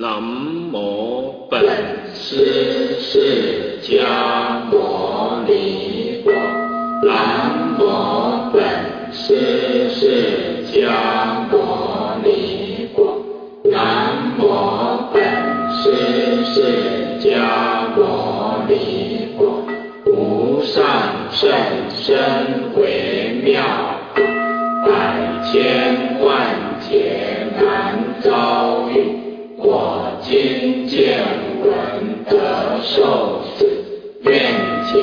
南无本师释迦牟尼佛南无本师释迦牟尼佛南无本师释迦牟尼佛无上甚深微妙百千得受子，愿解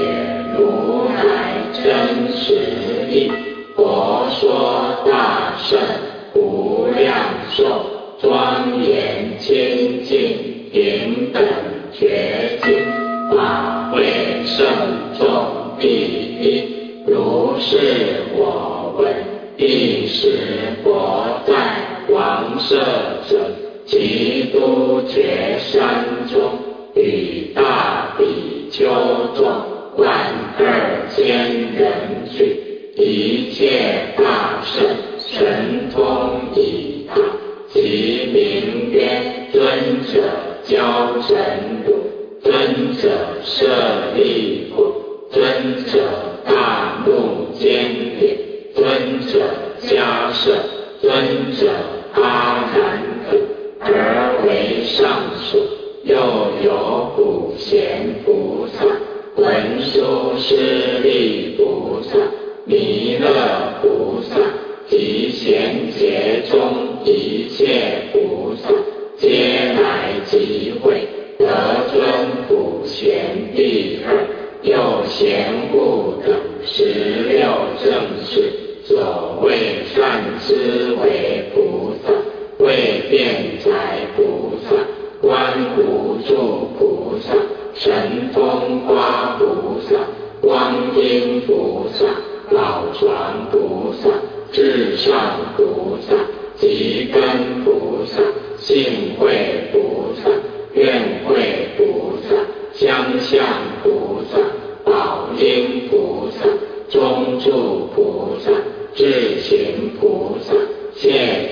如来真实义。佛说大圣无量寿，庄严清净平等觉经，法会圣众第一。如是我闻，一时佛在王舍。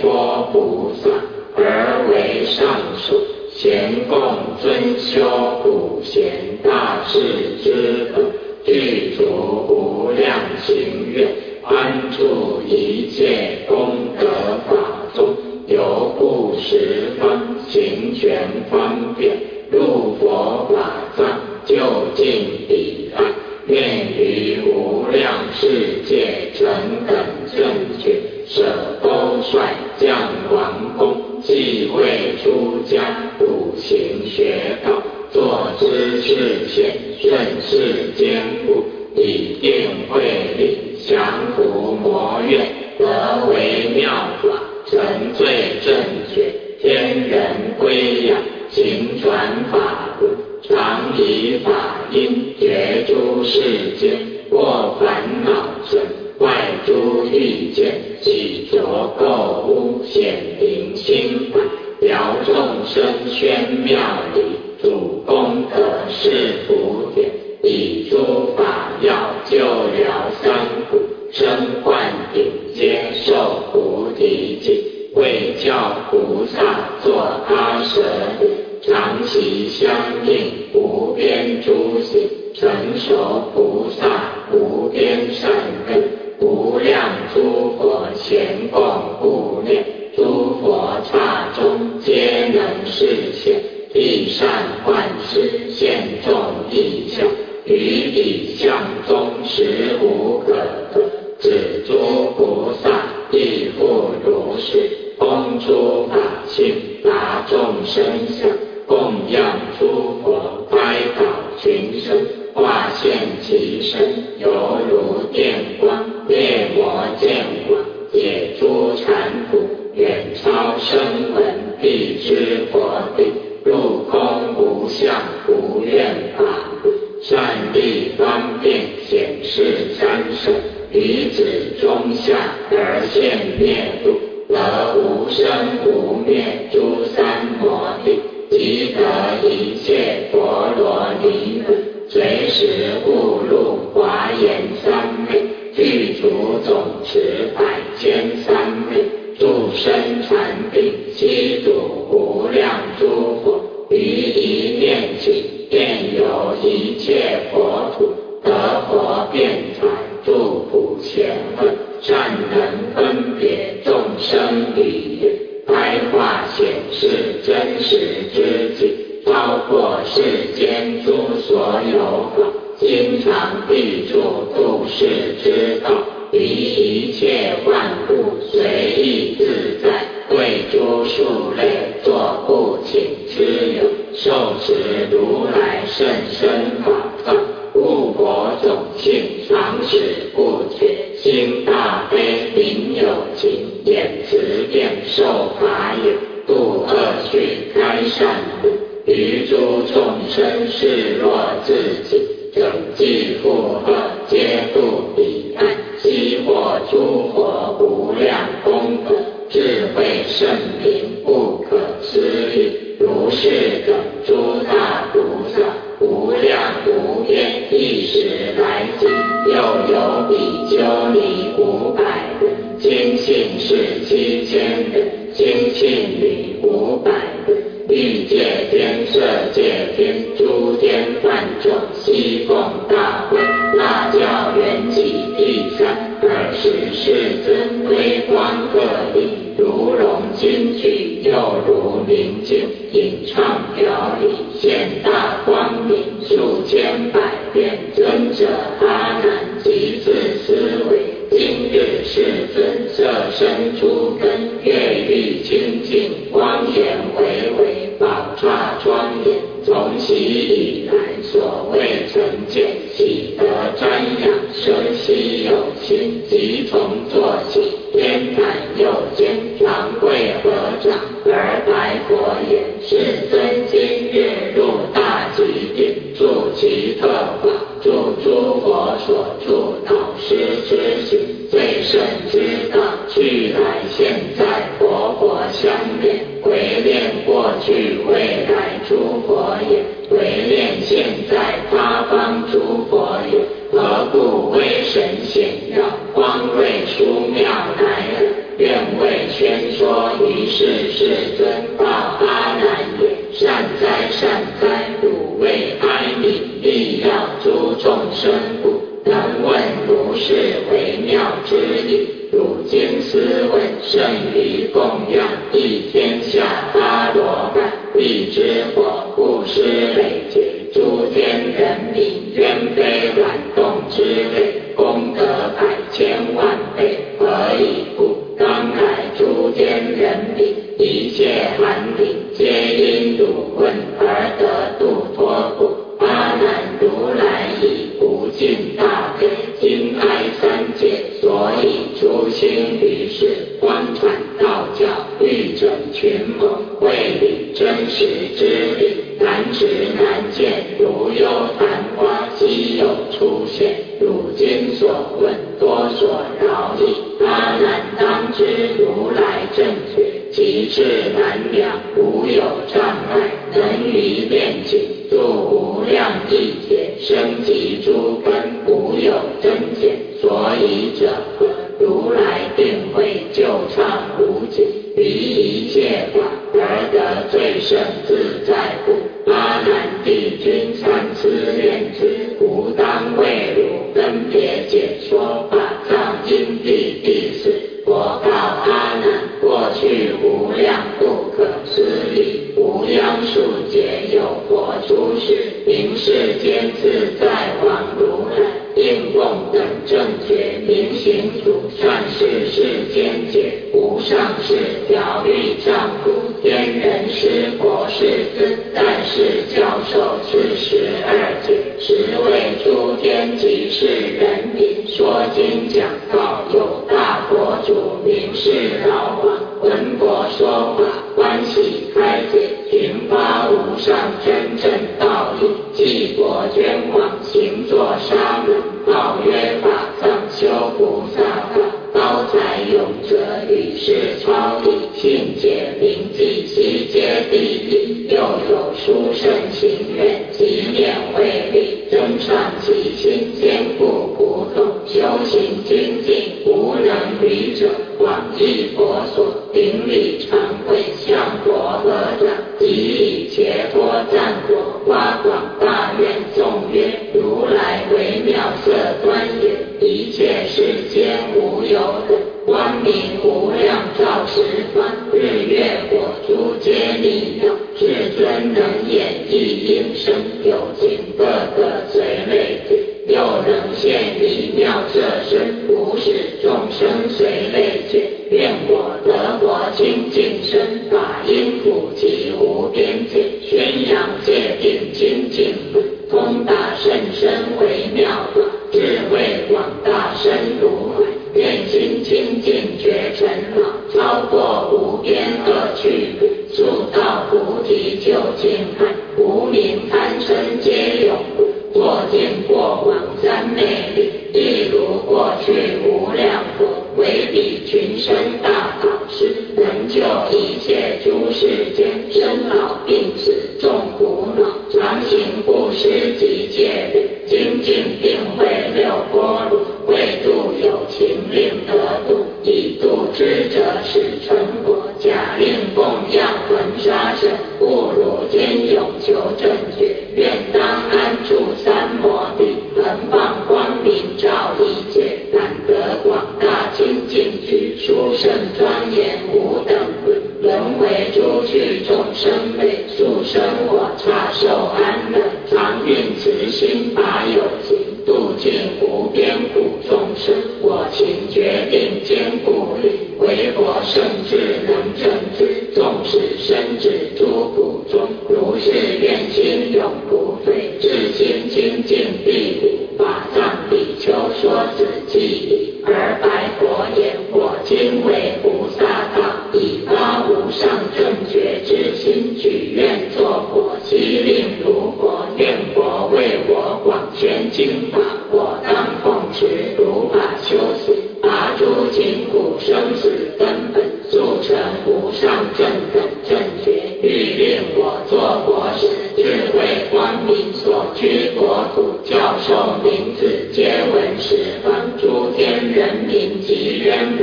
多不萨，而为上首贤共尊修普贤大士之本，具足无量行愿，安住一切功德法中，由不十方行权方便，入佛法藏，就近彼岸，愿于无量世。身传递，七度无量诸佛，于一念起，便有一切。宣说于是世尊告阿难也：善哉善哉，汝为哀悯，必要诸众生故，能问如是微妙之意。汝今思问甚于供养一天下阿罗汉，必知或不施累劫，诸天人民，愿非乱动之。广义佛所顶礼长跪，向佛合掌，即以伽脱赞佛，发广大愿，颂曰：如来微妙色端也，一切世间无有等，光明无量照十方。日月火诸皆利用，世尊能演一应生有情。建离妙色身，无始众生随类去，愿我得国清净身，法音普及无边界，宣扬戒定清净，通达甚深微妙法，智慧广大深如。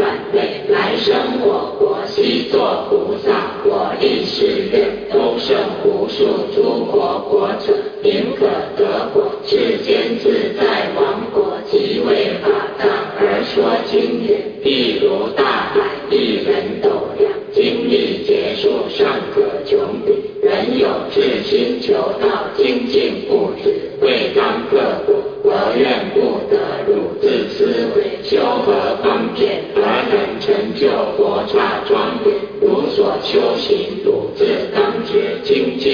转轮，来生我国悉作菩萨，我亦誓愿都胜无数诸国国者，宁可得果，世间自在王国，即为法藏而说经也。譬如大海，一人斗量，经历劫数尚可穷比。人有至心求道精进。救国家专严无所修行，独自当觉境界。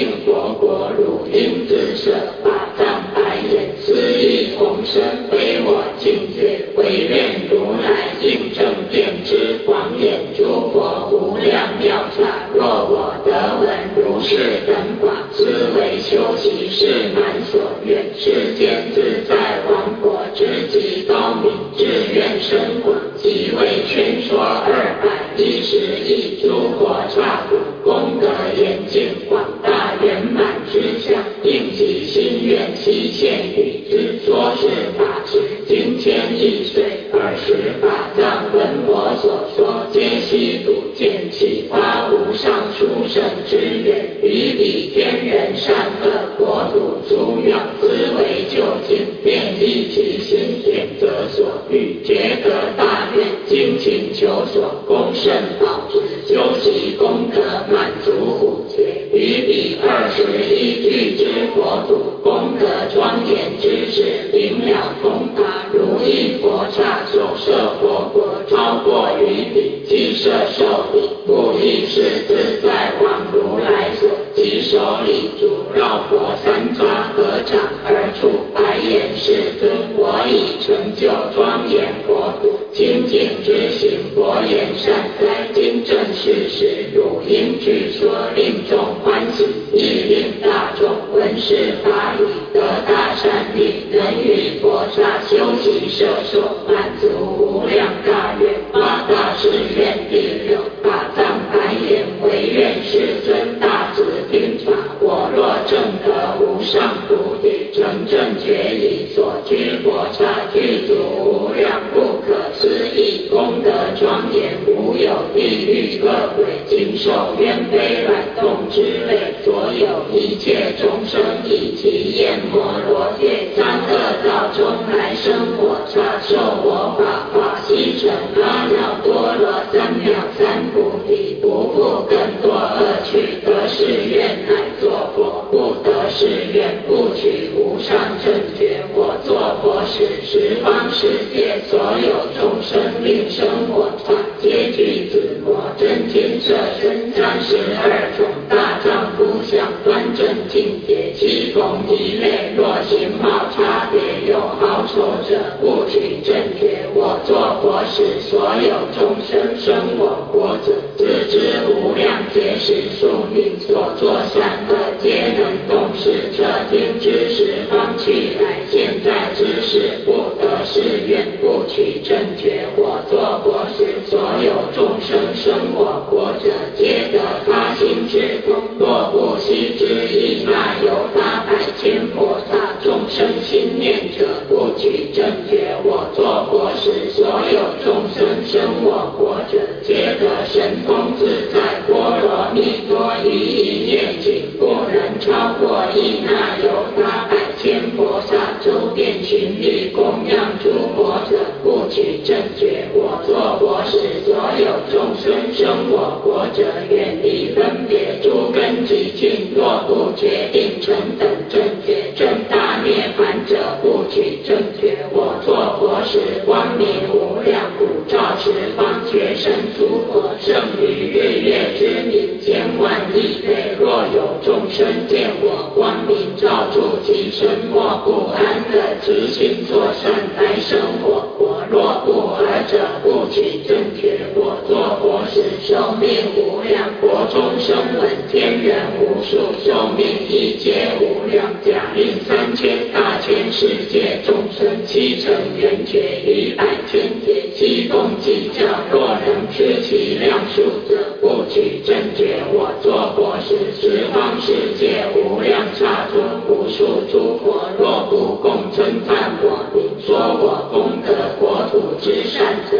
Chao. 九色佛国超过云里，即设受已，故应是自在王如来所，其手礼足，绕佛三匝，合掌而处。白眼世尊，我已成就庄严佛土清净之心，佛言善哉。今正是时，汝应具说，令众欢喜，亦令大众闻是法语，得大善利。论语、佛传修行舍受。的庄严无有地狱恶鬼、禽兽、冤非、卵动之类，所有。一切众生以及焰摩罗界三恶道中来生火刹，受我法化，西成阿耨多罗三藐三菩提，不复更多恶趣，得是愿乃作佛，不得是愿不取上正觉。我作佛时，十方世界所有众生令生我团，皆具紫罗真金色身，三十二种大丈夫相，端正净洁，七种一类，若形貌差别有好丑者，不取正觉。我作佛时，所有众生生我国者，自知无量劫时数命所作善恶，皆能动视彻听知十方去来现在之事，不得是愿不取正觉。我作佛时，所有众生生我国者，皆得他心之通。若不悉之意，那由他百千菩萨众生心念者，不取正觉。我作佛时，所有众生生我国者，皆得神通自在波罗蜜多于一念境，不能超过一那由他百千菩萨周遍群力供养诸佛者，不取正觉。我作佛时，所有众生生我国者，远离分别诸根及境，若不决定成等正觉，正大涅盘者，不取正觉。我作佛时，光明无量，普照十方觉神诸佛，胜于日月之明，千万亿倍。若有众生见我光明照住其身，莫不安乐，其心作善来生我国。若不尔者，不取正觉。我作佛时，寿命无量，国中生闻天人无数，寿命一劫无量。假令三千大千世界众生，七成圆觉于百千劫，七共计较。若能知其量数者，不取正觉。我作佛时，十方世界无量刹中，无数诸佛，若不共称赞我，说我功德国土之善者，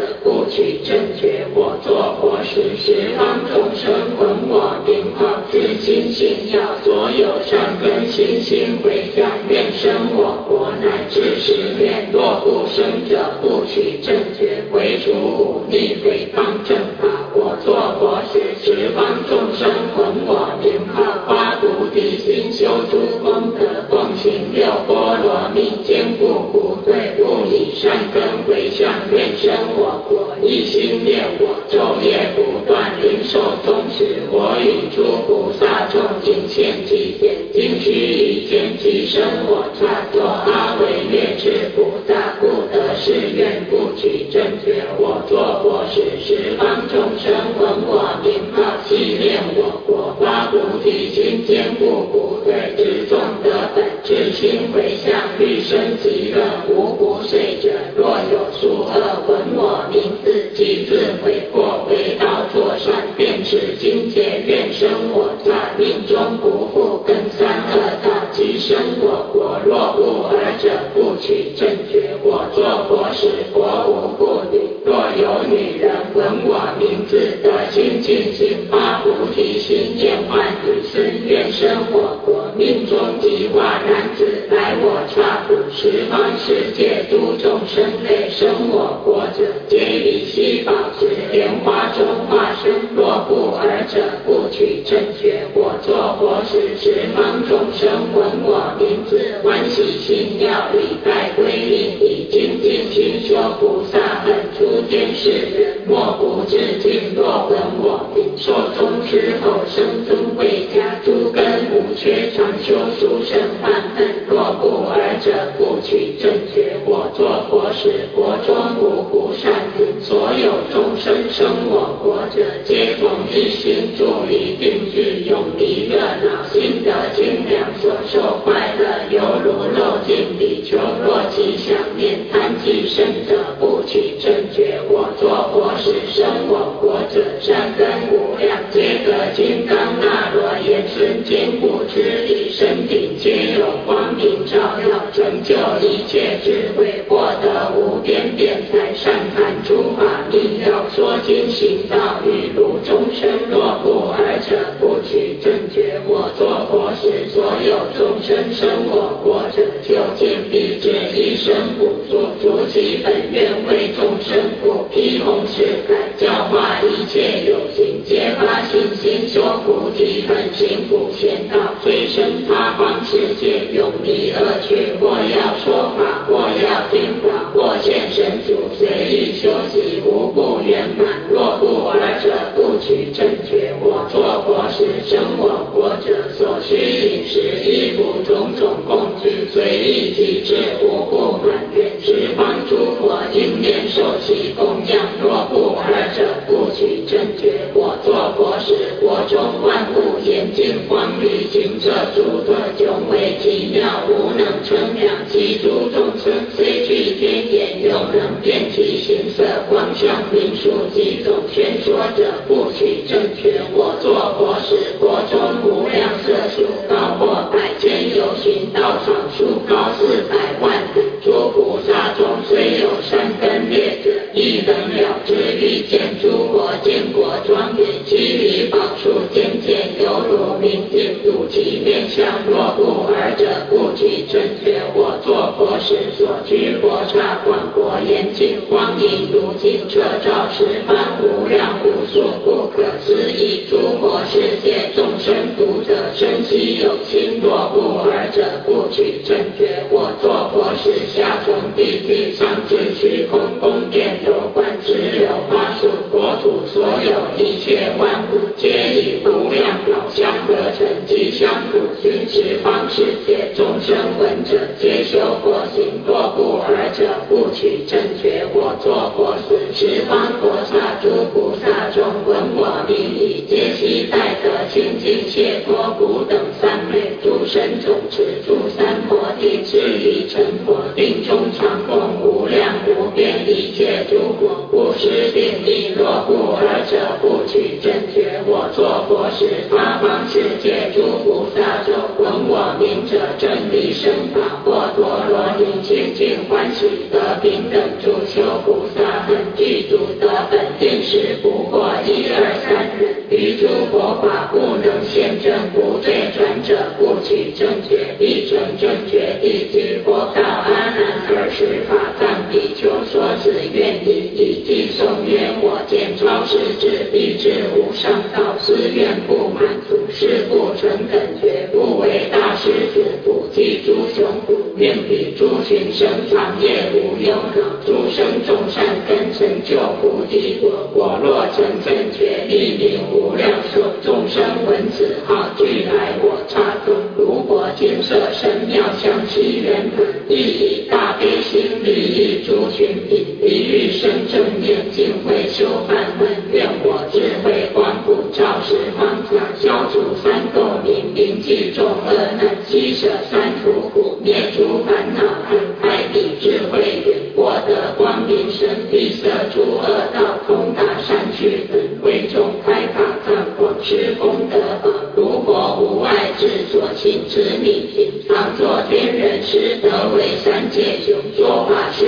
取正觉。我作佛时，十方众生闻我名号，自心信要，所有善根心心回向，愿生我国乃至十念。若不生者，不取正觉。回除五逆诽谤正法，我作佛时，十方众生闻我名号，发菩提心，修诸功德，奉行六波罗蜜，坚固不退，不以善根回向，愿生我国，一心念我，昼夜不断，灵受宗持。我与诸菩萨众尽现其见，今须以见其身我刹，作阿惟越智菩萨，不得誓愿不取正觉。我作佛时，十方众生闻我名号，纪念我国，发菩提心，坚固不退，执众得本，至心回向，欲生极乐，无不遂者。若生我国。若不尔者，不取正觉。我作佛时，佛无不女。若有女人闻我名字，得清净心，发菩提心，念唤女身，愿生我国，命中即化男子，来我刹土，十方世界诸众生类生我国者，皆以稀宝作佛时，十方众生闻我名字，欢喜心要礼拜归令，以精进心修菩萨本，诸天世莫不至敬。若闻我名，寿终之后生尊贵家，诸根无缺，常修殊胜梵恨。若不尔者，不取正觉。我作佛时，国中无不善人，所有众生生我者，皆同一心助离定聚，永离热闹，心得清凉，所受快乐，犹如漏尽比丘。若其想念贪计生者，不起正觉。我作佛时，生我国者，善根无量，皆得金刚诸法密要，说经。行道雨露众生若不尔者，不取正觉。我作佛时，所有众生生我国者，究竟必至一生不做，足其本愿为众生故，披红誓海，教化一切有情，皆发信心修菩提本心不前道，随生他方世界，永离恶趣。或要说法，或要听法，或现神足，随意修习，无不圆满。若不尔者，不取正觉。我作佛时，生我国者，所需饮食衣服种种供具，随意体制，无不满愿。十方诸佛应念受其供养。若不尔者，不取正觉。我作佛时，国中万物严净光明，行者诸特迥为奇妙，无能称。量其诸，能辨其形色光相名数几种宣说者，不取正觉。我作佛时，国中无量色数，高过百千有寻道场，数高四百万。诸菩萨中虽有善根劣者，亦能了知欲见诸佛见国庄严，其离宝树渐渐犹如明镜，睹其面相。若不尔者，不取正觉。我作佛时，所居佛刹广严净，光影如镜，彻照十方无量无数不可思议诸佛世界众生独者，身心有情。若不尔者，不取正觉。我作佛时，下从地狱，上至虚空宫殿楼观石榴花树国土，所有一切万物，皆以无量宝相合成，吉祥普熏十方世界众生闻者。皆修佛行，若不尔者，不取闻我名已，皆悉待得清净解脱苦等三昧，诸身总持诸三摩地，至于成佛定中常供无量无边一切诸佛，不施定力。若不尔者，不取正觉。我作佛时，八方世界诸菩萨众闻我名者，正理生法。或陀罗尼清净欢喜得平等诸修菩萨本具足得本时不过一二三人，于诸佛法不能现证不对转者，不取正觉，必成正觉。地居佛告阿难尔时法藏比丘说此愿已以偈颂曰：我见超世智，必至无上道，思愿不满足，是故成等觉，不为大师子，不记诸雄。愿彼诸群生长业无忧，诸生众善根成就菩提果。我若成正觉，利名无量寿。众生闻此号，俱来我刹中。如果金色神妙相其圆满，亦以大悲心利益诸群彼。彼欲生正念，尽会修梵文。愿我智慧光普照十方藏，消除三垢冥，铭记众恶难，积舍三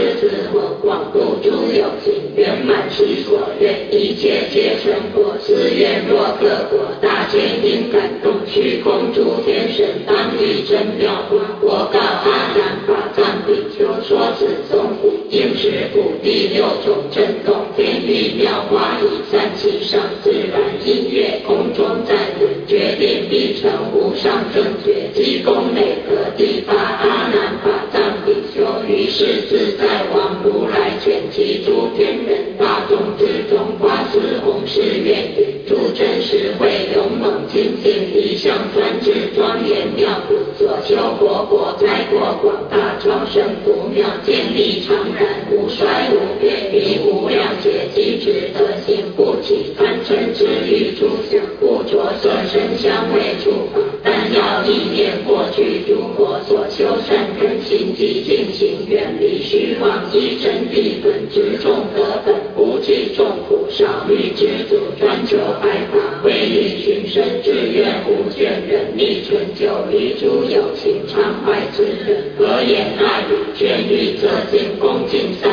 说法师子我广度诸有情，圆满其所愿，一切皆成佛。思愿若各国大千应感动，虚空诸天神当以真妙观。我告阿难。法藏比丘说此颂，应是古第六种震动，天地妙花以散其上，自然音乐空中赞人，决定必成无上正觉，积功每个，地方，是自在王如来全集诸天人大众之中，发四弘誓愿，诸真实慧勇猛精进，一向专制庄严妙，所修佛国开国广。大超胜不妙，建立常然，无衰无变，离无量劫机智德性，不起贪嗔痴欲诸相，不着色身香味触虚妄，依真谛本，执众德本，不。计众苦，少欲知足，专求白法，为利群生，志愿无倦，人力成就，离诸有情，常怀之人，何言爱语？劝欲则进，恭敬三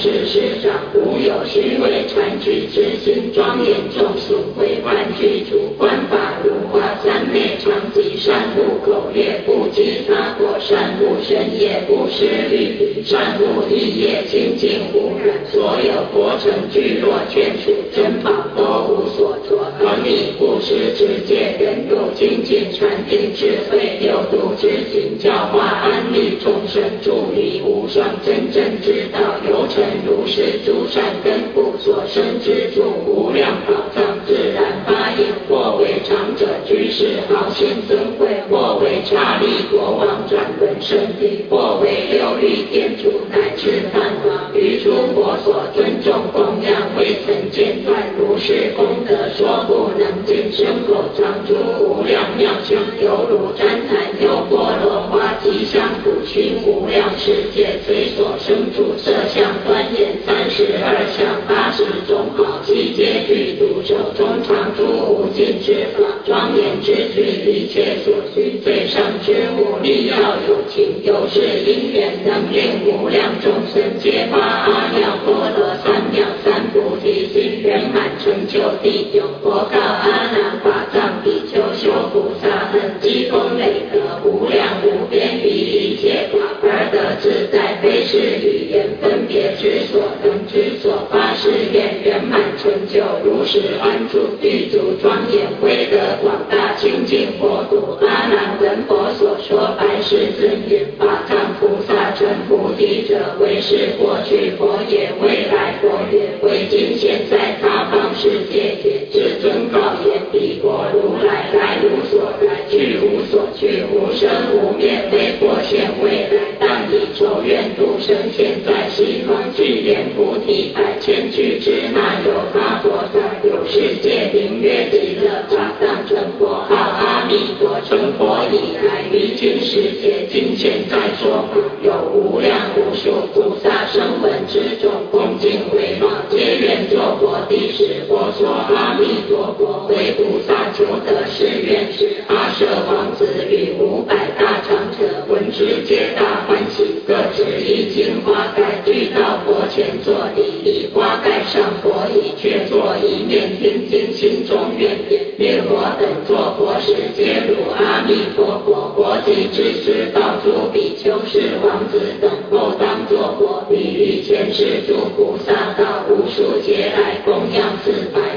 宝，奉事师长，无有虚伪传举之心，庄严众俗，回观具足，观法如画，三昧常寂，善不口业，不积他果，善不身业，不失律，善不立业，清净无染，所有佛成聚落，眷属珍宝都无所著，管理不失持戒，忍辱精进，禅定智慧，六度之行，教化安利众生，助力无上真正之道，有成如是诸善根故所生之处，无量宝藏自然发应，或为长者居士好心尊贵，或为刹利国王转轮圣地，或为六力天主乃至梵王，于诸佛所尊重供养，未曾间断，如是功德说不能尽，身口常诸无量妙相，犹如旃檀有波罗花吉祥普熏无量世界随所生处色相端严三十二相八十种好七皆具足手中常诸无尽之法庄严之具一切所需最上之物力要有情有是因缘能令无量众生皆发阿耨多罗三藐三菩提心圆满成就第九波佛告阿难法藏比丘修菩萨恒积功累德无量无边于一切法而得自在。是语言分别之所能之所发誓愿圆满成就如是安住具足庄严威德广大清净佛土阿难闻佛所说白世尊言法藏菩萨成菩提者为是过去佛也未来佛也为今现在他方世界也至尊告言彼国如来来无所来去无所去无生无灭非过现未来但以咒愿度。生现在西方具莲菩提百千俱之那有他佛在有世界名曰极乐法藏成佛号阿弥陀成佛以来于今世界今现在说法有无量无数菩萨声闻之众恭敬回报皆愿作佛第十佛说阿弥陀佛为菩萨求得是愿是阿舍王子与五百大长者闻之皆大欢喜各执一金花盖具到佛前作礼以花盖上佛以却坐一面天经心中愿言灭我等作佛时皆如阿弥陀佛佛即之师告诸比丘是王子等后当作佛比喻前世诸菩萨道无数劫来供养四百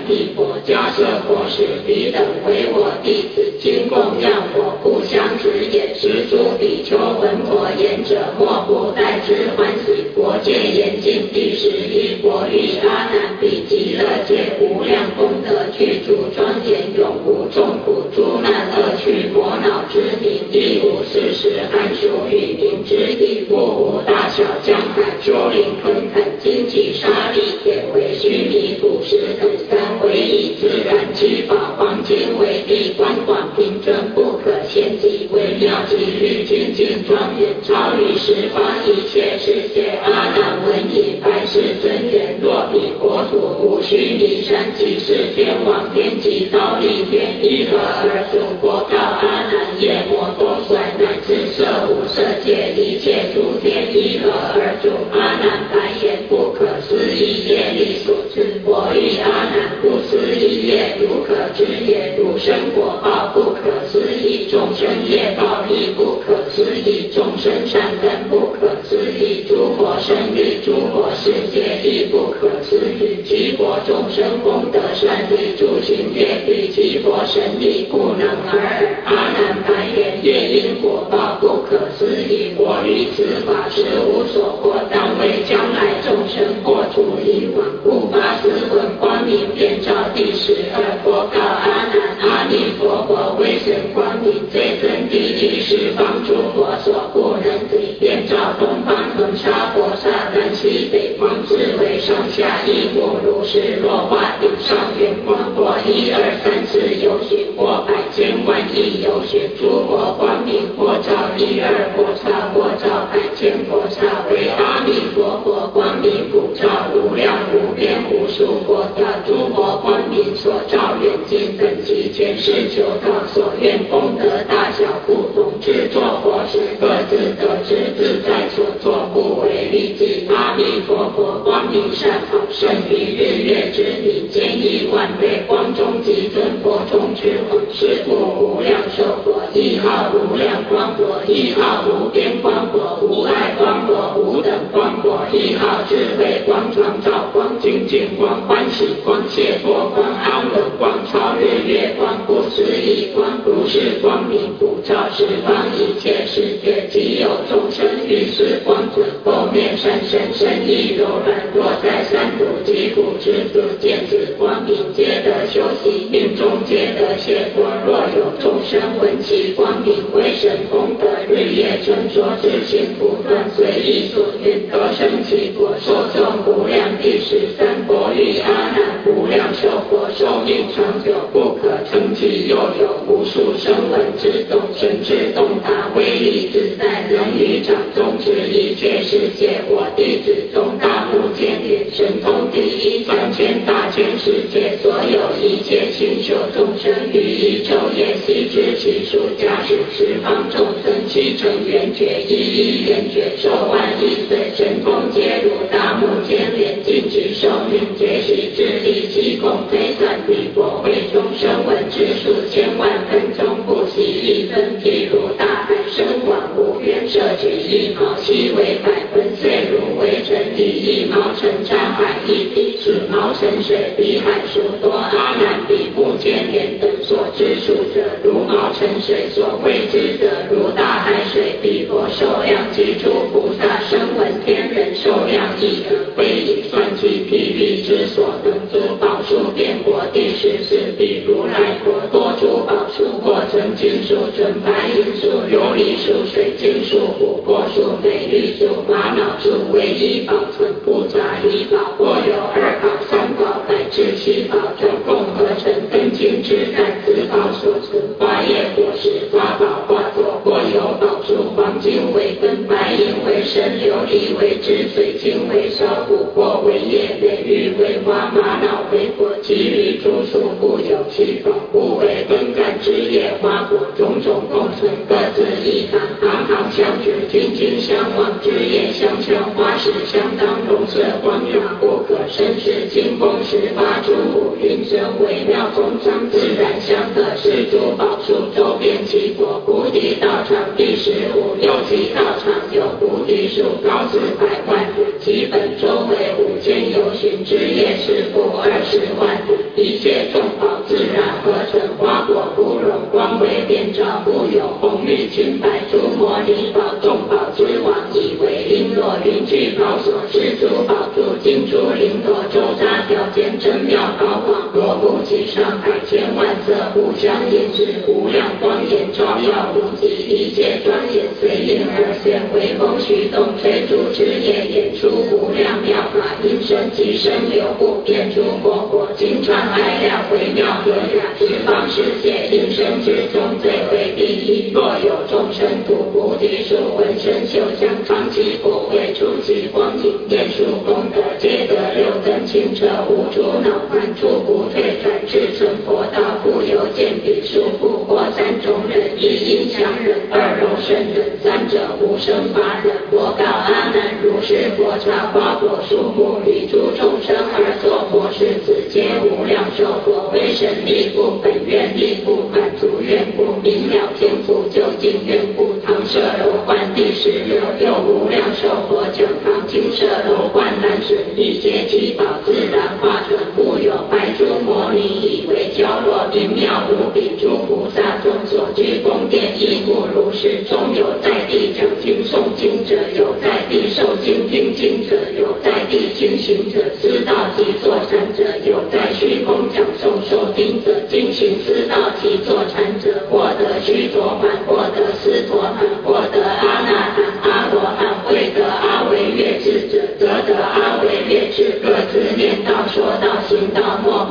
迦设佛时彼等为我弟子今供养我不相执也是诸比丘闻佛言者莫不待之欢喜佛戒严禁第十一佛欲阿难比极乐界无量功德具足庄严永无众苦诸难恶趣魔恼之名亦无事实函数语名之意不无大小江海丘陵坑坎荆棘沙砾铁为须弥土石等三为以自然七宝黄金为地观广平正不可限计微妙极律精进庄严超于十方一切世界阿难闻已白世尊言若彼国土无须弥山即是天王天极高丽天一何而主佛告阿难夜摩多衰乃至色无色界一切诸天一何而主阿难白言不可思议业力所致佛欲阿难不思议业如可知也如生果报不可思议众生业报亦不可思议众生善根不可思议诸佛生利诸佛世界亦不可思议其佛众生功德善利诸行业力其佛神力不能而阿难白言业因果报不可思议我于此法实无所获当为将来众生过处以往故发斯文光明遍照地十二佛告阿难阿弥陀佛威神光明最尊第一十方诸佛所不能比遍照东方恒沙佛刹南西北方智为上下一目如是若化顶上圆光或一二三四有许或百千万亿有许诸佛光明或照一二佛刹或照百千佛刹为阿弥陀佛光明普照无量无边无数佛刹，诸佛光明所照用尽等其前世求道所愿功德大小不同，制作佛时各自得知自在所作不为利己。阿弥陀佛，光明善好，胜于日月之明，坚亿万倍，光中极尊，佛中之王，是故无量寿佛，一号无量光佛，一号无边光佛，无碍光佛，无等光佛，一号智慧光，创造光，清净光，欢喜光，解脱光，安乐光，超日月光，不思议光，不是光明普照十方一切世界，即有众生于是光准，后面善神身意柔软，若在三途疾苦之子，见此光明，皆得修习，命中皆得解脱。若有众生闻其光明，为神功德，日夜称说，至心不断，随意所愿，得生其果，受众无量第十三佛与阿难无量寿佛，寿命长久，不可称计，又有无数声闻之众，神智洞达，威力自在，能于掌中持一切世界。我弟子中大目犍连，神通第一，三千大千世界，所有一切星宿众生，于一昼夜悉知其数，加持十方众生，七成圆觉，一一圆觉，受万亿岁，神通皆如大目犍连，尽其寿命，皆悉智力，其功非算彼佛为众生闻之数，千万分钟不息一分，譬如大海深广无边，摄取一毛，七为百分，岁如微尘，以一毛成山海一滴，是毛成水，比海数多。阿难比目犍连等所知数者，如毛成水，所谓之者，如大海水。彼佛受量及诸菩萨声闻天人受量亦得，非以算计譬喻之所能。诸宝树国第十四，比如来佛多珠宝树，或纯金树、纯白银树、琉璃树、水晶树、琥珀树、美玉树、玛瑙树，唯一保存不杂一宝，或有二宝、三宝乃至七宝，总共合成根金之干，此宝所存花叶果实花宝化作，或有宝树黄金为根，白银为身，琉璃为枝，水晶为梢，琥珀为叶，美玉为花，玛瑙为果，其余诸树不有七宝，故为根干枝叶花果，种种共存，各自一行，行行相值，君君相望，枝叶相称，花实相当，容色光亮，不可生视，金风十八诸五云生，微妙中常，自然相得，是诸宝树周边其国，菩提道场第十五，有其道场有菩提树，高四百万，其本周为五千由旬，枝叶是复二十万，一切众宝自然合成，花果枯荣，光为遍照，故有红绿青白诸摩尼宝，众宝之王，以为璎珞云聚宝所，是诸宝珠金珠璎珞周匝条件真妙高广，罗布其上百千万色，互相映饰，无量光颜照耀无极，一切庄严随应而现，微风徐动，吹竹枝叶，演出无量妙法，音声即声流不变诸佛国，经传爱亮微妙和雅，十方世界音声之中最为第一。若有众生读菩提树，闻声嗅香，尝其果味，触其光景，念书功德，皆得六根清澈，无诸恼烦，诸不退转，至成佛道。故有见彼树复或三种人：一音强人，二柔顺人，三者无生法忍。佛告阿难：如是佛刹花果树木，与诸众生而作佛事，此皆无量寿佛，为神力故，本愿力故，满足愿故，明了天赋，究竟愿故。唐舍罗观第十六，有无量寿佛讲堂，金舍罗观南水，一切七宝自然化成，故有白珠摩尼以为娇弱明妙无比，诸菩萨众所居宫殿，亦复如是。中有在地讲经诵经者，有在地受经听经者，有在地经行者，知道其坐禅者，有在虚空讲诵受经者，经行知道其坐禅者，获得须陀洹，获得斯陀含，获得阿那含、阿罗汉，会得阿惟越智者，则得阿惟越智。各自念道、说道、行道，莫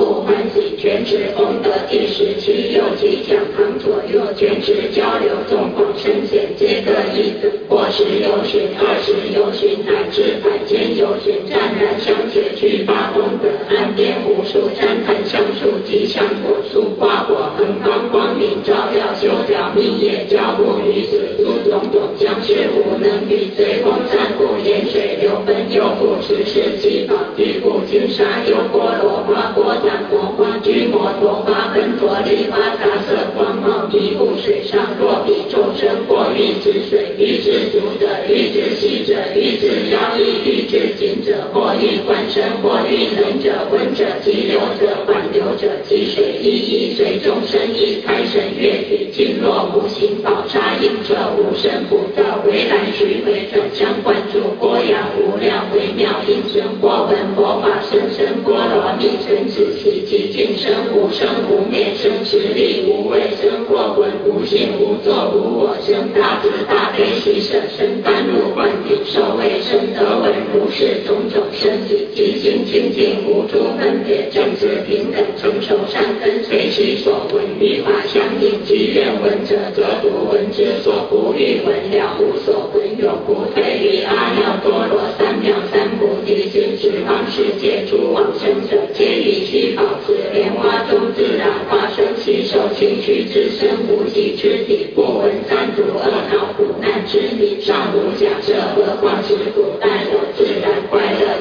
不欢喜。全持功德第十七右吉讲堂左右全持交流纵广深浅皆各一等，或十游巡，二十游巡，乃至百千游巡，湛然相且具发功德，岸边无数山檀香树吉祥果树花果恒光光明照耀修条密业交互于此诸种种将是无能力随风散布盐水流奔又复持世七宝地布金沙优波罗花波赞摩花居摩陀花奔陀利花杂色光地布水上若比众生或欲止水欲止足者欲止息者欲止腰意欲止紧者或欲观身或欲冷者温者急流者缓流者积水一一随众生意开神悦体经络无形宝刹映彻无生不照回来须回转相关注波扬无量微妙音声或闻佛法声声波罗蜜声止其其尽生无生无灭生实力无畏生闻无性无作无我生大慈大悲喜舍身甘露灌顶受卫生得闻如是种种身体即心清净无诸分别正直平等成熟善根随其所闻依法相应即愿闻者则不闻之所不欲闻了无所归有不退于阿耨多罗三藐三菩提心十方世界诸往生者皆以须保持莲花中自然化生吸收情趣之身无极之体不闻三毒恶恼苦难之名尚无假设何况是古代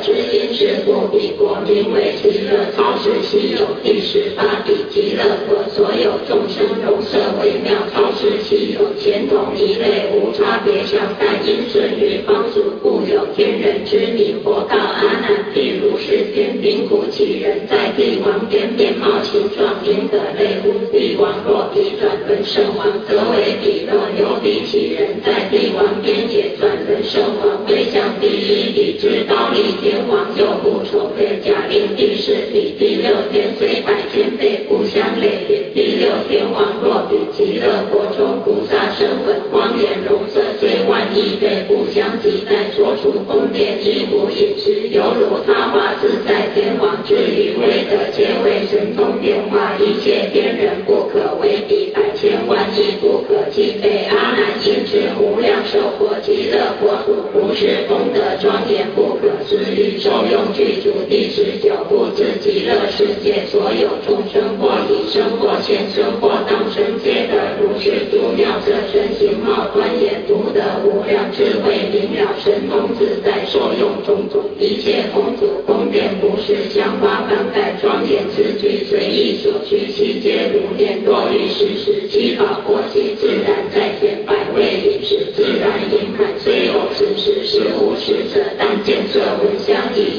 知音是故彼国名为极乐超世稀有第十八地极乐国所有众生容色微妙超世稀有前同一类无差别相但因顺于方俗故有天人之名佛告阿难譬如是天贫苦乞人在帝王殿面貌形状应得类乎帝王若彼转轮圣王则为彼若有彼乞人在帝王殿也转轮圣王归向第一地之高丽天王又不丑对假令第四比第六天虽百千倍不相类别第六天王若比极乐国中菩萨身闻光颜容色虽万亿倍不相及但所处宫殿衣服饮食犹如他化自在天王至于威德皆为神通变化一切天人不可为比百千万亿不可计被阿难因之无量寿佛极乐国土不是功德庄严不可思议受用具足第十九部自极乐世界所有众生或已生或现生或当生皆得如是诸妙色身形貌端严独得无量智慧明了神通自在受用种种一切公主宫殿不是香花幡盖庄严之具随意所需悉皆如念若欲时时七宝国际自然在天百味饮食自然饮满虽有此时实无实者但见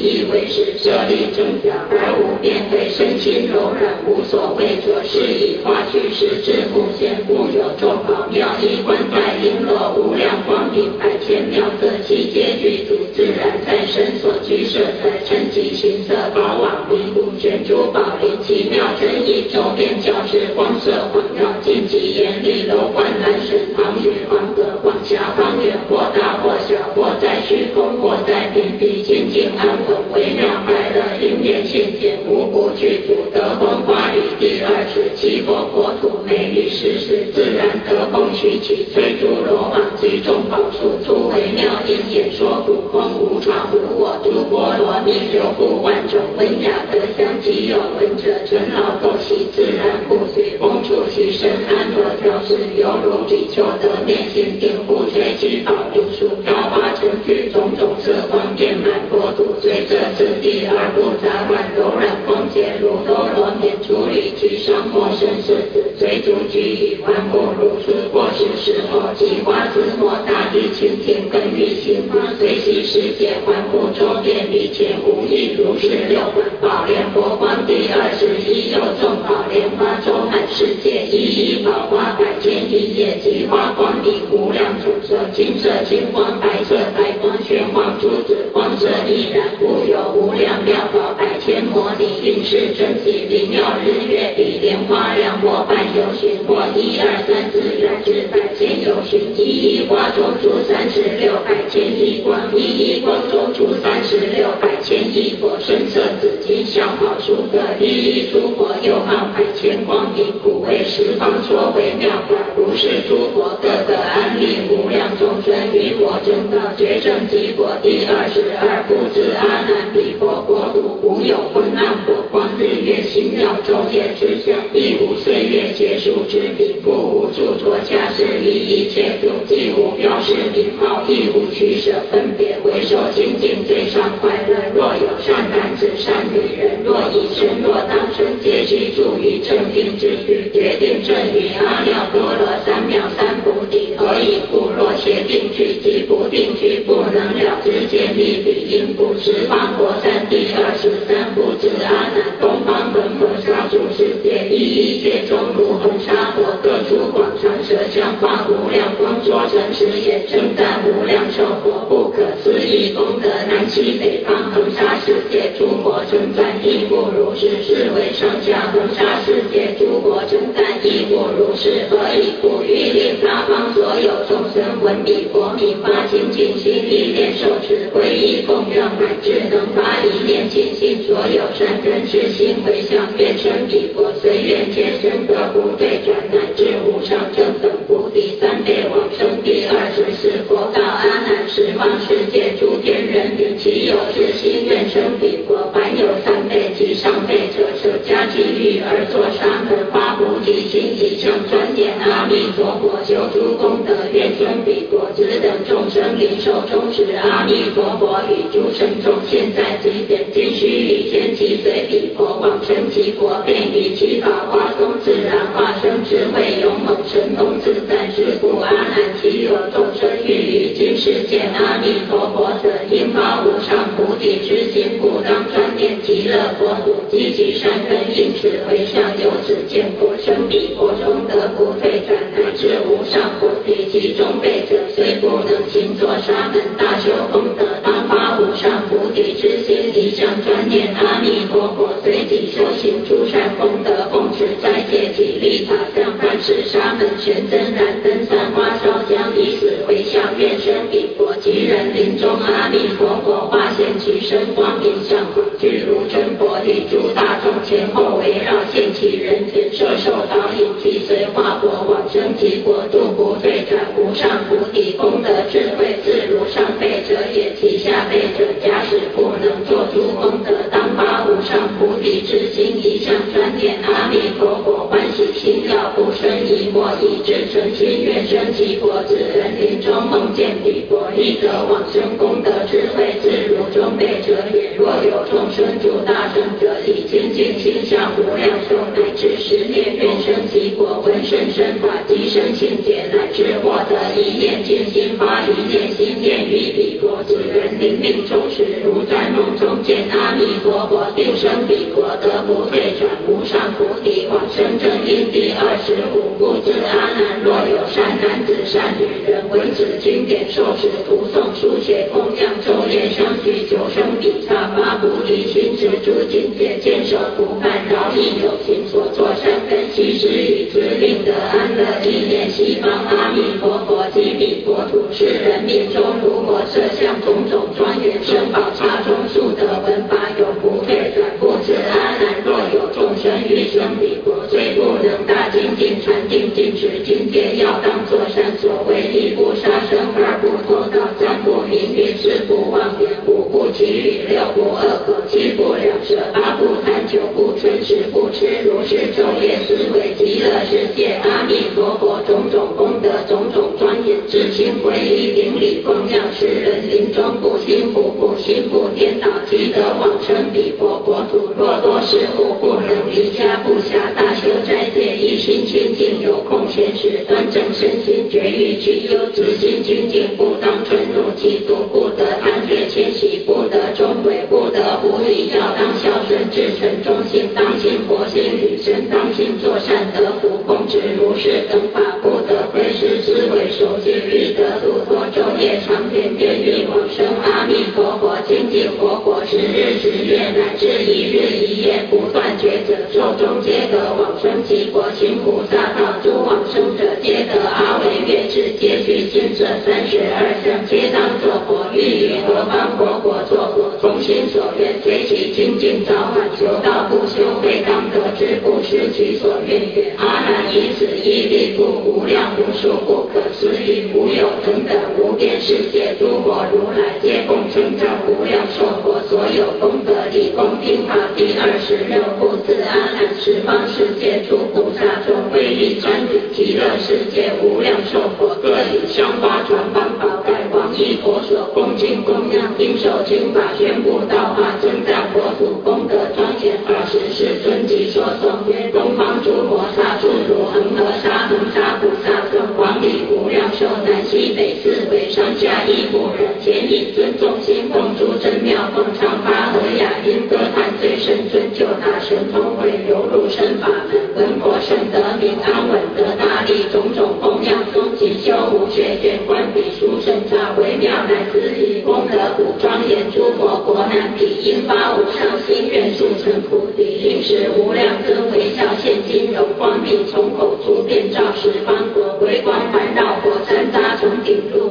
以为是舍利正表而无变对身心柔软无所谓者是以化去实质不现故有众宝妙衣冠带璎珞无量光明百千妙色悉皆具足自然在身所居舍在称其形色宝网迷雾卷珠宝林奇妙真意周边教室光色环绕尽其严厉楼观南神堂宇黄阁广狭方圆或大或小或在虚空或在平地清净安稳微妙快乐因缘现前无不具足得风花雨第二次七佛国土美丽时时自然得风徐起吹诸罗网及众宝树诸微妙因演说古空无常无我诸波罗蜜流布万种温雅德香即有闻者尘劳垢习自然不随风处其身安乐调饰犹如比丘得面心定不垂其宝林树飘花成具种种色光遍满国土随着此地而不杂乱柔软光洁如多罗面处理其上或身是子随足居以观目如是或是时候其花自莫大地清净根于心花随喜世界环顾周遍礼前无异如是六宝莲佛光第二十一又众宝莲花周满世界一一宝花百千一叶及花光明无量种色金色金光白色白光玄黄珠子光色依然无有无量妙法百千摩尼运势真喜灵妙日月比莲花亮我半有寻或一二三四六至百千有寻一一花中出三十六百千亿光一一光中出三十六百千亿佛身色紫金相好数个一一诸佛又号百千光明故为十方说为妙法如是诸佛各个安利无量众生于我正道觉正极果第二十二不自安难彼佛国土无有昏暗火光日月星耀昼夜之相亦无岁月结束之地不无著作家事离一切主既无标示名号亦无取舍分别为受清净最上快乐若有善男子善女人若以身若当身皆居住于正定之地决定正与阿耨多罗三藐三菩提何以故若邪定去即不定去不能了知见力彼因不十方国三第二十三不知阿难东方本佛刹诸世界一一界中如红沙佛各出广长舌相化无量光说成实言称赞无量寿佛不可思议功德南西北方恒沙世界诸佛称赞亦复如是是为上下恒沙世界诸佛称赞亦复如是何以故欲令他方所有众生闻彼佛名发清净心意念受持皈依供养乃至能发一念尽心所有善根之心回向愿生彼佛随愿皆生得不退转乃至无上正等菩提三昧往生第二十四佛告安十方世界诸天人民其有至心愿生彼国凡有三家己欲而作沙门发菩提心以向专念阿弥陀佛求诸功德愿生彼佛只等众生灵寿终时阿弥陀佛与诸圣众现在即点今须以前即随彼佛往生其国便以其法花松自然化生智慧勇猛神通自在是故阿难其有众生欲于今世见阿弥陀佛者应发无上菩提之心故当专念极乐国土积极善根因此回向由此见佛生彼佛中得不退转乃至无上菩提其中辈者虽不能行作沙门大修功德当发无上菩提之心一向专念阿弥陀佛随即修行诸善功德奉持斋戒及利他向观世沙门玄真燃灯散花烧香以此回向愿生彼佛即人临终阿弥陀佛化现其身光明相具如真佛力诸大众前后围绕现其人间摄受导引即随化佛往生极国度不退转无上菩提功德智慧自如上辈者也其下辈者假使不能作诸功德当发无上菩提之心一向专念阿弥陀佛欢喜心要不生疑惑以至诚心愿生其国之人临终梦见彼佛亦得往生功德如中辈者也若有众生诸大圣者以清净心向无量寿乃至十念愿生其国闻声身法即生信解乃至获得一念尽心发一念心念于彼国此人临命终时如在梦中见阿弥陀佛定生彼国得不退转无上菩提往生正因第二十五故知阿难若有善男子善女人闻此经典受持读诵书写供养昼夜相续求生彼刹发菩提心持诸境界坚守不犯饶益有情所作善根悉施与之令得安乐意念西方阿弥陀佛及彼国土是人命中如我设像种种庄严生宝刹中速得闻法永不退转不知阿难若有众生欲生彼国虽不能大精进禅定进持境界要当作善所为一不杀生二不偷盗三不淫欲四不妄言五不绮语六不恶口七不两舌八不贪九不嗔十不痴如是昼夜思维极乐世界阿弥陀佛种种功德种种庄严至心皈依顶礼供养世人临终不心不不心不颠倒即得往生彼佛国土若多事故不能离家不暇大修斋戒一心清净有空闲时端正身心绝欲去忧直心清净不当嗔怒嫉妒不得贪恋迁徙不得终悔不得无礼要当孝顺至诚忠心当心佛心与身当心作善得福控制如是等法不得窥视思维守戒律得度脱昼夜业长天地狱往生阿弥陀佛，精进活佛十日十夜乃至一日一夜不断觉者，寿终皆得往生极国行菩萨道，诸往生者皆得阿惟越智，皆具心者三十二相，皆当作佛，欲于何方国国，心所愿，随其精进早晚求道不修，非当得之不失其所愿也。阿难以此一力故，无量无数不可思议无有等等无边世界诸佛如来皆共称赞无量寿佛所有功德力功听法第二十六部自阿难十方世界诸菩萨中威力瞻礼极乐世界无量寿佛各以香花传方宝盖广益佛所恭敬供养应受经法宣布道化称赞佛土功德庄严二十世尊及所诵曰东方诸佛刹处如恒河沙恒沙菩萨尊广礼无量寿南西北四围上下一部人前以尊重心奉诸真妙奉唱发和雅音歌叹最深尊就大神通会流入身法门文佛圣德名安稳得大利种种供养终极修无学卷观比殊胜刹微妙乃至以功德古庄严诸佛国难彼因发无上心愿速成菩提应时无量增微笑现金融光明从口出遍照十方国微光环绕佛山扎从顶入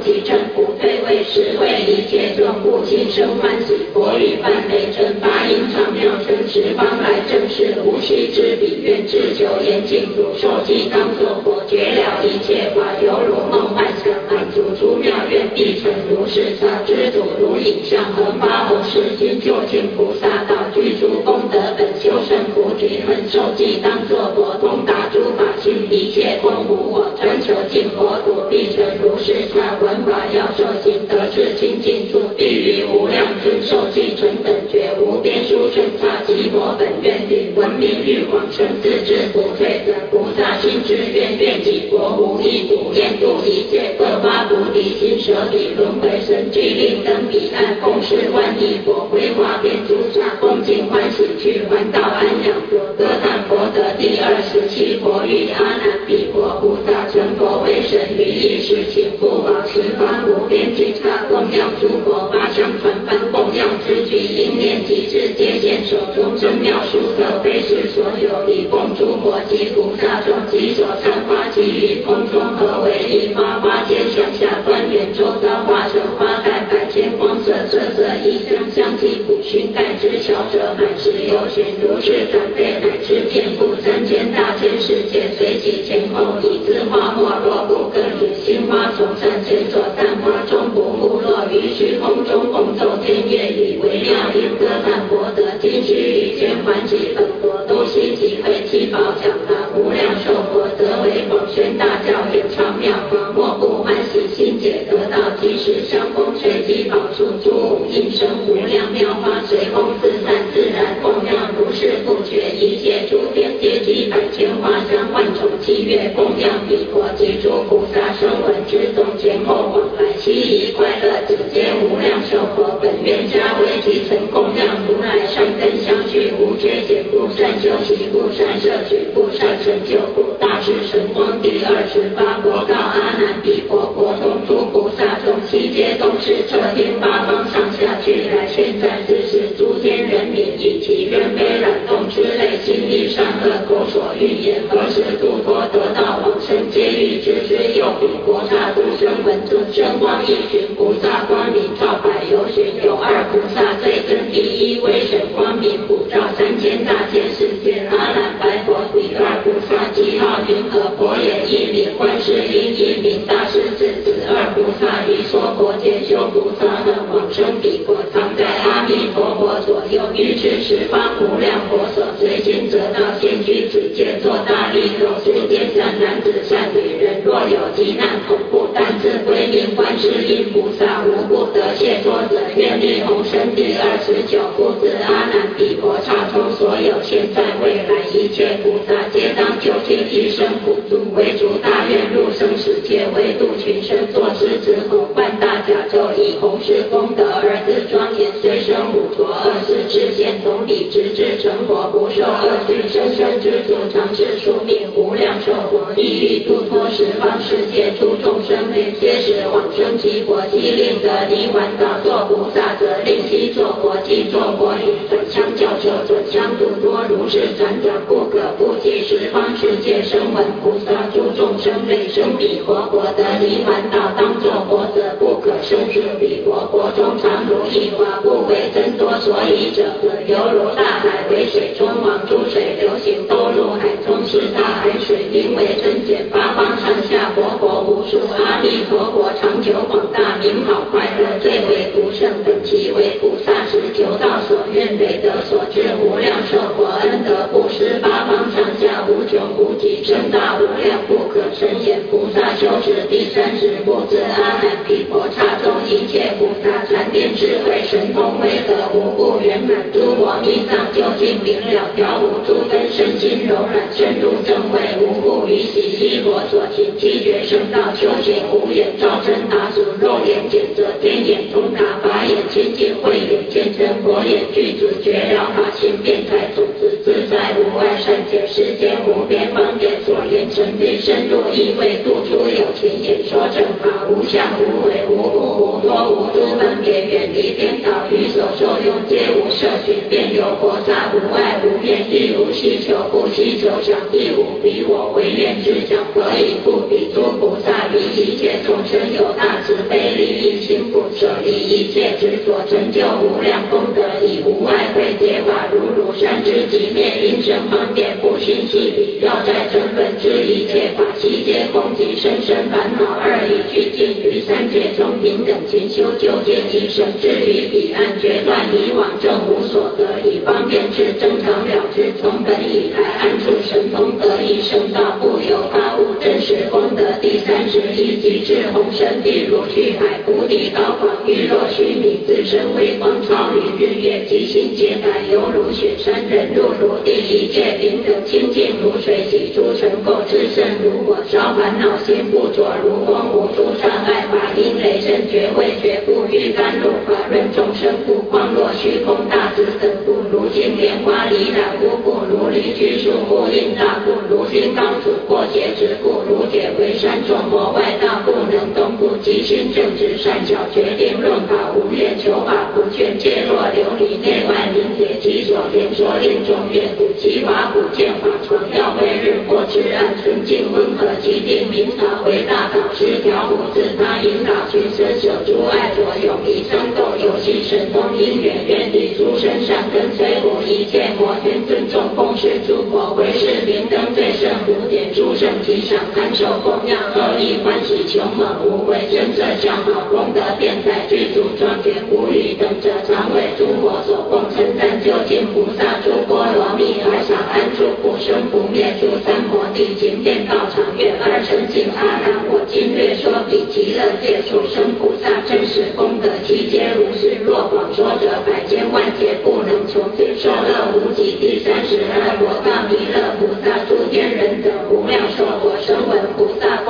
菩萨见此光即正不退位实为一切众不心生欢喜佛语梵美真发音长妙声十方来正是无须之彼愿至久严净土受记当作佛绝了一切法犹如梦幻想满足诸妙愿必成如是萨知足如影像恒发弘誓心究竟菩萨道具诸功德本修胜菩提恒受记当作佛通达诸法性一切空无我专求净佛土必成如是萨文法要受行得至清净处必于无量尊受记成等觉无边殊胜刹即佛本愿力闻名欲往生自知不退者菩萨心之愿愿己国无一度愿度一切各发菩提心舍彼轮回神具令登彼岸共施万亿佛回华遍诸刹恭敬欢喜去还道安养佛歌叹佛得第二十七佛遇阿难比佛菩萨成佛为神于一时请复往十方无边尽刹供养诸佛八相传翻供养之具应念即至皆现手中真妙殊色非是所有以供诸佛及菩萨众及所参花其于空中合为一花花间向。下端圆周遭化成花盖百千光色色色一香香气普熏盖之小者满是有旋如是转非乃至遍布三千大千世界随其前后以自化没若不更与心花从善前所散花中不没落于虚空中共奏天乐以为妙音歌叹佛得今须与千欢喜本佛都悉集会七宝讲坛无量寿佛则为广宣大教演唱妙法莫不欢喜心解得道及时相逢随机宝树诸应生无量妙花随风自散自然供养如是不绝一切诸天皆集百千花香万种七月供养彼佛及诸菩萨声闻之前后往来悉以快乐子皆无量寿佛本愿加为集成供养如来善根相续无缺减不善修习不善摄取不善成就故大智神光第二十八国告阿难比佛国中诸菩萨众七皆都是彻天八方上下去来现在之时诸天人民以其愿悲染动之类心力善恶口所欲言何时度脱得道往生皆欲知之又彼国刹诸声闻尊声光一群菩萨光明照百由寻有二菩萨最尊第一威神光明普照三千大千世界阿难白佛第二菩萨其号云何佛也一名观世音一名大势至此二菩萨于娑婆见修菩左右于是十方无量佛所随心者道现居此界作大力口世间善男子善女人若有急难恐怖但自归命观世音菩萨无不得解脱者愿力宏生第二十九部自阿难彼佛刹中所有现在未来一切菩萨皆当究竟一生补助为主大愿入生死界为度群生作狮子吼灌大甲咒以弘誓功德儿子庄严虽生五浊二世至现总理直至成佛不受恶趣生生之主长世数命无量寿佛，地狱度脱十方世界诸众生，皆是往生极佛，即令得离完道作菩萨，则令悉作佛，即作佛语，转相教者，转相度脱，如是转转不可不计十方世界声闻菩萨诸众生类生彼佛，国得离完道当作佛者，不可生是彼佛，佛中常如一法，不为增多，所以者，犹如大海为水中往，诸水流行都入海中，是大海水名为增减，八方上下佛国无数，阿弥陀佛长久广大，名好快乐，最为独胜，等其为菩萨时，求道所愿，累得所至，无量寿佛恩德布施，八方上下无穷无极，深大无量，不可胜言。菩萨修持第三十不自阿难毗婆一切菩萨禅定智慧神通威德无故圆满，诸佛密藏究竟明了，调伏诸根身心柔软，深入正位，无故于喜悉佛所行，七觉圣道修行无眼照真达俗，肉眼见则天眼通达，法眼清净慧眼见真，佛眼具足觉了法性辩才种子自在无碍善解世间无边方便所言成律深入意味度出有情演说正法无相无为无故无多无诸分别远离颠倒于所受用皆无摄取便有佛刹无碍无边亦无希求不希求想亦无比我唯愿之想何以不比诸菩萨于一切众生有大慈悲利益心不舍离一切执着成就无量功德以无碍慧解法如如山之极灭因生方便不心细理要在成本之一切法悉皆空即生生烦恼二已俱尽于三界中平等勤修究竟一生至于彼岸决断以往正无所得以方便智增长了之从本以来安处神通得以圣道不有他物真实功德第三十一即至红身地如巨海菩提高广玉若须弥自身微光超于日月即心洁白犹如雪山忍入如地一切平等清净如水洗诸尘垢之身如火烧烦恼心不着如风无诸障碍法因雷声觉为觉不欲甘露法润众生不光若虚空大智等不如金莲花离染无故如离居树木因大故如金刚杵破邪之故如铁为山众魔外道不能动故即心正直善巧决定论法无愿求法不劝戒若琉璃内外明解其所言说令众愿睹其法古见法传要为日或至暗纯净温和其定明察为大导师调伏自他引导群生舍诸爱着永离生斗游戏神通因缘愿力诸生善根摧伏一切魔天尊重奉事诸佛为是明灯最胜无点诸圣吉祥堪受供养乐意欢喜穷猛无畏真正相好功德辩才具足庄严无语等者常为诸佛所供称赞究竟菩萨诸波罗蜜而想安住不生不灭诸三摩地行遍道场愿而成净阿难我今略说彼极乐界所生菩萨。正是功德其皆如是若广说者百千万劫不能穷受乐无极第三十二罗告弥勒菩萨诸天人等无量寿佛声闻菩萨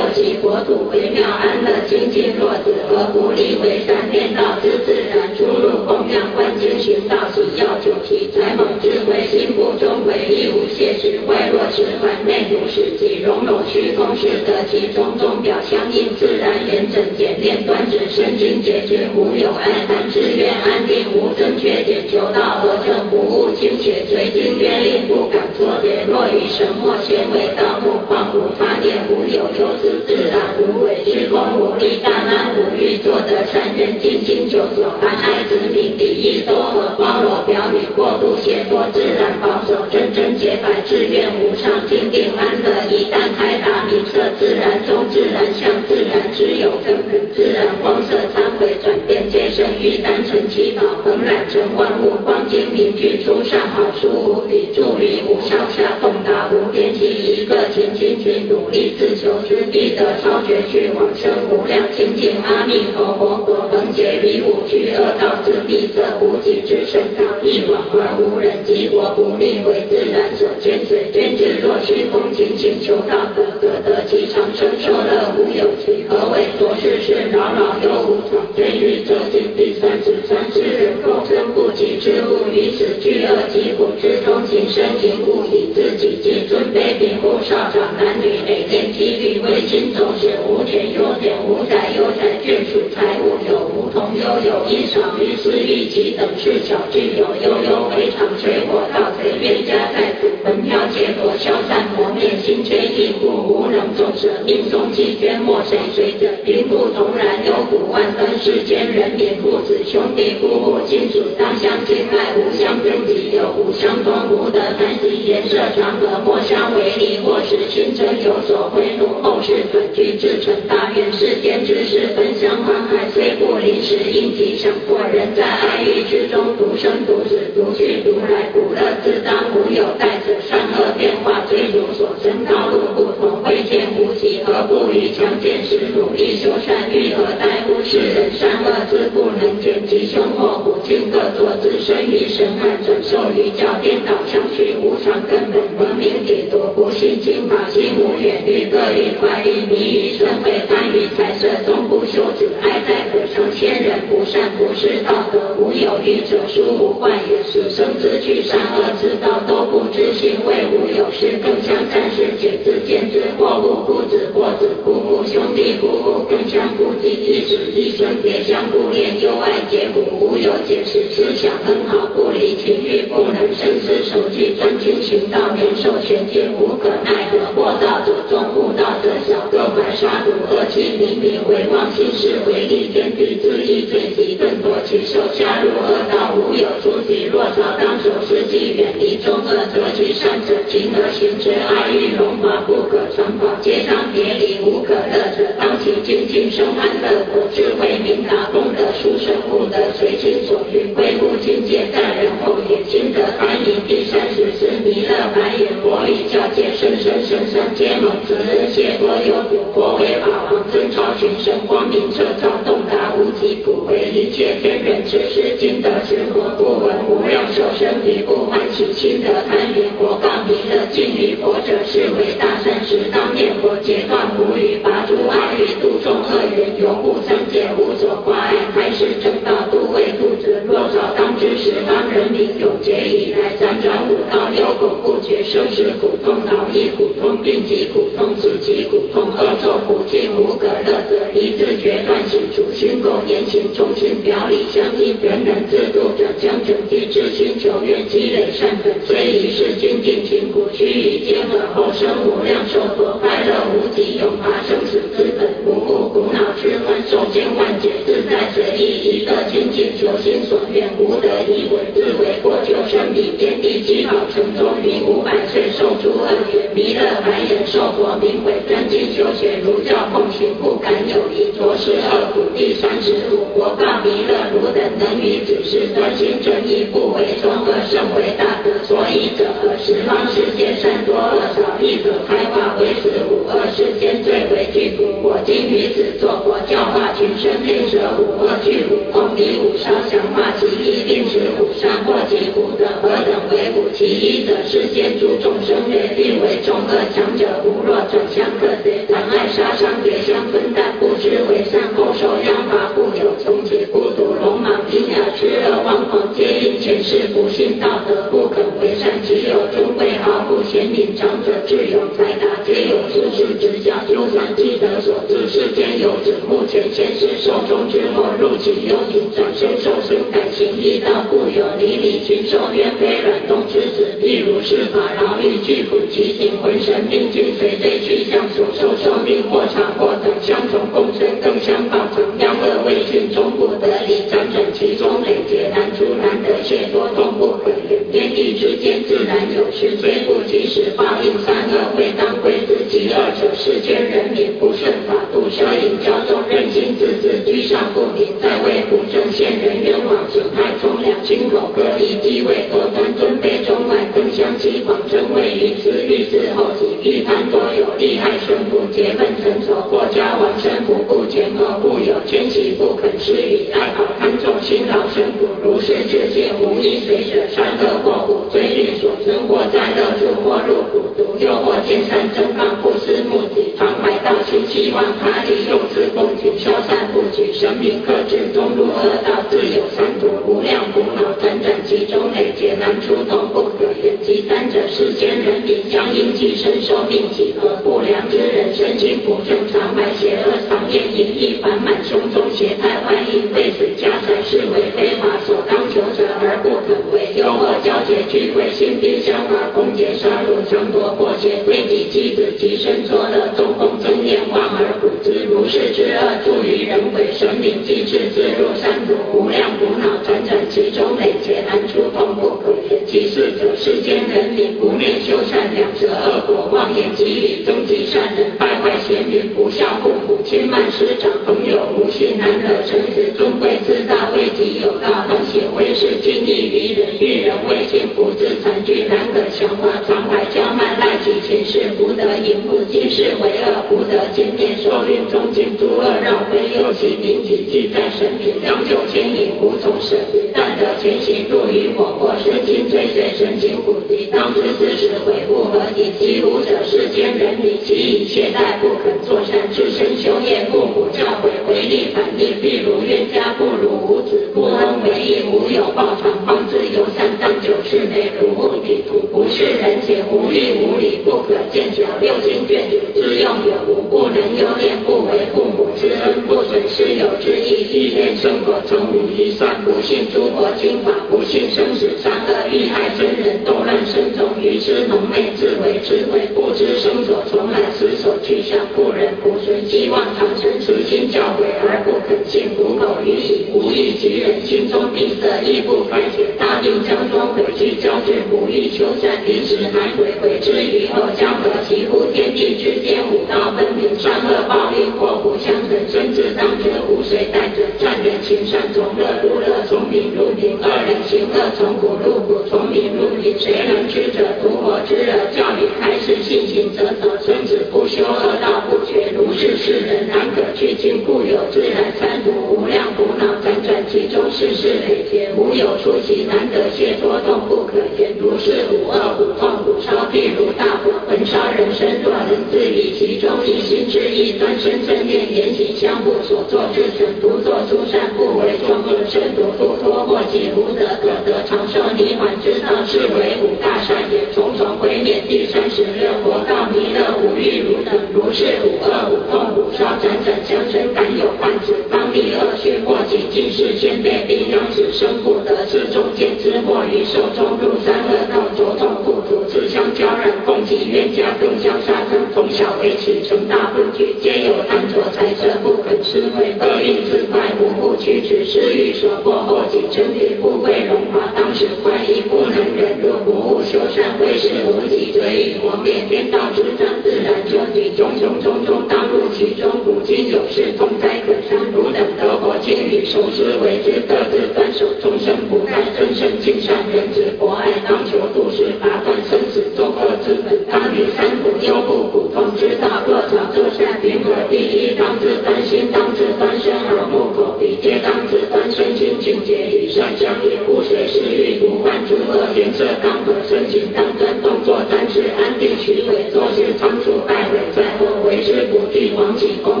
其国土微妙安乐清净若子何不离为善变道之自然出入供养观经寻道喜要求其才猛智慧心不中唯一无懈时外若持环内如是即容容虚空是得其中中表相应自然严整简练端直身心解决无有爱贪之愿安定无正缺减求道何正不误清且随经愿令不敢作别若于神墨纤为道目况无发电无有由此自然无为虚空无力大安无欲作得善人尽心求索安爱子民礼义多和包罗表里过度解脱自然保守真真洁白自愿无上精定安乐一旦开达明色自然中自然相自然之有根本自然光色参回转变皆生于单纯祈祷恒染成万物光精明具出上好书无比助力无上下洞达无边际一个清净心努力自求之地。得超绝去往生无量清净阿弥陀佛，果恒劫离五趣恶道自闭色无极之身道一往而无人及我不命为自然所见随见智若虚空尽请求道得得得其长生受乐无有其何为所事事扰扰又无常天欲则尽第三十三世人共生不及之物于此巨恶极苦之中行深行故以自己自尊卑鄙后少长男女累练体律为心总是无田有田无宅有宅眷属财物有无同悠有衣裳于私欲其等事小具有悠悠为常水火盗贼冤家在此焚飘结果消散磨灭心缺亦故无能众舍命中既捐莫谁随着贫富同然有苦万分世间人民父子兄弟夫妇亲属当相亲爱无相争己有无相同无得难及颜色长和莫相为离或使心生有所回怒后世转居至成大愿世间之事分享欢爱虽不临时应即想过人在爱欲之中独生独死独去独来苦乐自当无有代者善恶变化追逐所生道路不同慧见无极何不于强健时努力修善欲何待乎世人善恶自不能见吉凶祸福尽各作自身于神汉转受于教颠倒相续无常根本文明解脱不信经法心无远虑各欲快欲迷于社会贪于财色终不休止爱在可成千人不善不是道德无有愚者殊无患也是生之去善恶之道都知行为无有事更相战事解自见之或不孤子或子夫妇兄弟夫妇更相顾忌一子一生别相顾恋忧爱结苦无有解释思想很好不离情欲不能深思熟记专精行道免受权戒无可奈何过道者众悟道者小各怀杀戮恶气明明为妄心事为利天地自意罪极更多其受下入恶道无有出体若朝当守时机远离众恶者则其善者勤而行之爱欲荣华不可长保皆当别离无可乐者当其精进生安乐果智慧明达功德殊胜悟得随心所欲归乎境界在人后也心得安隐第三十四弥勒白眼佛以教界深深深深皆蒙慈谢多有佛为法王真超群生光明彻照洞达无极普为一切天人之师今得是佛不闻无量寿身体不欢喜心得贪佛告弥勒敬礼佛者是为大善时当念佛截断无语拔诸爱欲度众恶缘永不三界无所挂碍开示正道度为度者若早当知时，当人民永劫以来辗转五道六口不绝生死苦痛劳役苦痛病疾苦痛死疾苦痛恶作苦尽无可乐者一自决断行主心共言行中心表里相应人人自度者将整体至心求愿积累善本虽已世精进勤苦须臾间而后生无量寿佛快乐无极永拔生死之本无故苦恼之患受千万劫自在随意一个精进求心所愿无得以为自为过救生彼天地七宝城中云五百岁受诸恶缘弥勒白眼寿佛名为专精求学如教奉行不敢有疑着实恶苦第三十五我告弥勒汝等能于此事专心正义不为众恶甚为大德所以者十方世界善多恶少亦可开化为此五恶世间最为具足今于此作佛教化群生令舍五恶具五空离五烧降化其一并使五善或其苦者何等为苦其一者是先诸众生略定为众恶强者无若转相克贼残爱杀伤别相分但不知为善后受殃罚故有穷且孤独鲁莽阴哑痴恶妄狂皆因前世不信道德不肯为善其有尊贵豪富贤明长者智勇才达皆有术士指教就算积德所致世间有指目前前世寿终之后入其幽井转生受生感情一道故有离离群受冤非软动之子譬如是法劳力具苦其行浑神命尽随罪去向所受寿命或长或短相从共生更相报偿殃恶未尽终不得离辗转其中累劫难出难得解脱痛不可言天地之间自然有事虽不尽即使报应三恶会当归自己，二者世间人民不顺法度，摄影骄纵任心自自居上不明，在位不正现人冤枉，损害从良，亲口割地继位多端尊卑中外更相欺谎，真为于此欲自后己，一贪多有利害顺不结愤成仇，国家亡身不顾前后，故有奸细不肯施以爱好贪重辛劳生苦，如是世界无一随者善恶祸苦，罪律所生或在乐处或入苦毒，又或见善正放不思目的，常怀道心希望他利用此恭敬消散不举，神明克制中入恶道，自有三途，无量苦恼辗转其中，累劫难出，痛不可言。第三者世间人民相因寄生寿命几何，不良之人身心不正常，埋邪恶藏业淫逸烦满胸中，邪态坏意被死家财视为非法所当求者而不肯为，又或交结聚会心地相而攻讦杀戮争夺过节，为己妻子及身作乐，纵共增念望而不知，如是之恶助于人为，神明既至自入三途，无量苦恼辗转其中，累劫难出，痛不可言。其四者，世间人民不念修善，两者恶果，妄言激励，增极善人，败坏贤明，不孝父母，轻慢师长，朋友无信，难惹臣子，尊贵自大，为己有道，很显为是，敬意于人，遇人未信，不自残惧，难可强化，常怀骄慢，赖己前世不得淫妇，今世为恶，不得见面，受孕中尽诸恶绕非，又起名己，记在神明，良久牵引，无从舍，但得前行入于我国，身心追随，神情不敌，当知自是悔不合己，其无者世间人民，其以懈怠不肯作善，自身修业，父母教诲，违逆反逆，譬如冤家不如无子，不恩为义，无有报偿，方自由善当九世内，如目的土，不是人前无义无礼，不可见者六亲眷属之用有。无，不能优劣，不为父母之恩，不损师友之义，一念生活从无一善，不信诸佛经法，不信生死善恶，遇害真人，斗乱生众，愚痴蒙昧，自为智慧，不知生所从来，死所去向，不忍不顺，希望长生，慈心教诲而不肯信，不苟于喜，无益其人，心中闭塞，亦不改解，大定将中悔去交至，不欲求善，临时还悔，悔之于后，将得其乎天地之间，五道分明，善恶报应，祸福相等，身自当者，无谁待者，善人行善，从乐入乐，从名入名；恶人行恶，从苦入苦，从名入名。谁能知者，独我之恶，教你开示，信行则走。孙子不修恶道不绝，如是世人难可去尽，故有自然三途，无量苦恼辗转其中，世事累劫，无有出期，难得解脱，痛不可言。如是五恶苦痛苦烧，譬如大火焚烧人身，若能自理其中，一心之意，端身正念，言行相互，所作之成，独作诸善，不为众恶，身独不脱，或己无德，可得长寿泥环之道，是为五大善也。重重毁灭，第三十六佛道弥勒，五欲如等，如是五恶五痛五烧，辗转相生，敢有患子，当地恶血，或己今世先辈，必养子生不得，是中间之祸，于寿中入三恶道，着痛不足，自相交染，共济冤家，更相杀生，从小为起，成大分居，皆有贪着财色，不肯吃亏，恶运自快，无不屈指，是欲所迫，后己争取富贵荣华，当时怀疑不能忍，若不务修善，为是无己，则以活灭天道之障，自然究竟，种种种种，当入其中。古今有事，痛哉可伤，汝等得佛经语，受之为之，各自端守，终生不改，真圣敬善人子，博爱当求度世，拔断生死作恶之本，当于三苦忧不苦痛之道，若常作善，平和第一，当自端心，当自端身，耳目口鼻皆当自端身心境界与善相应，勿随是欲，不患诸恶，颜色当和，身形当端，动作单持，安定取伪，做事仓促败伪，在后为之不地，王起功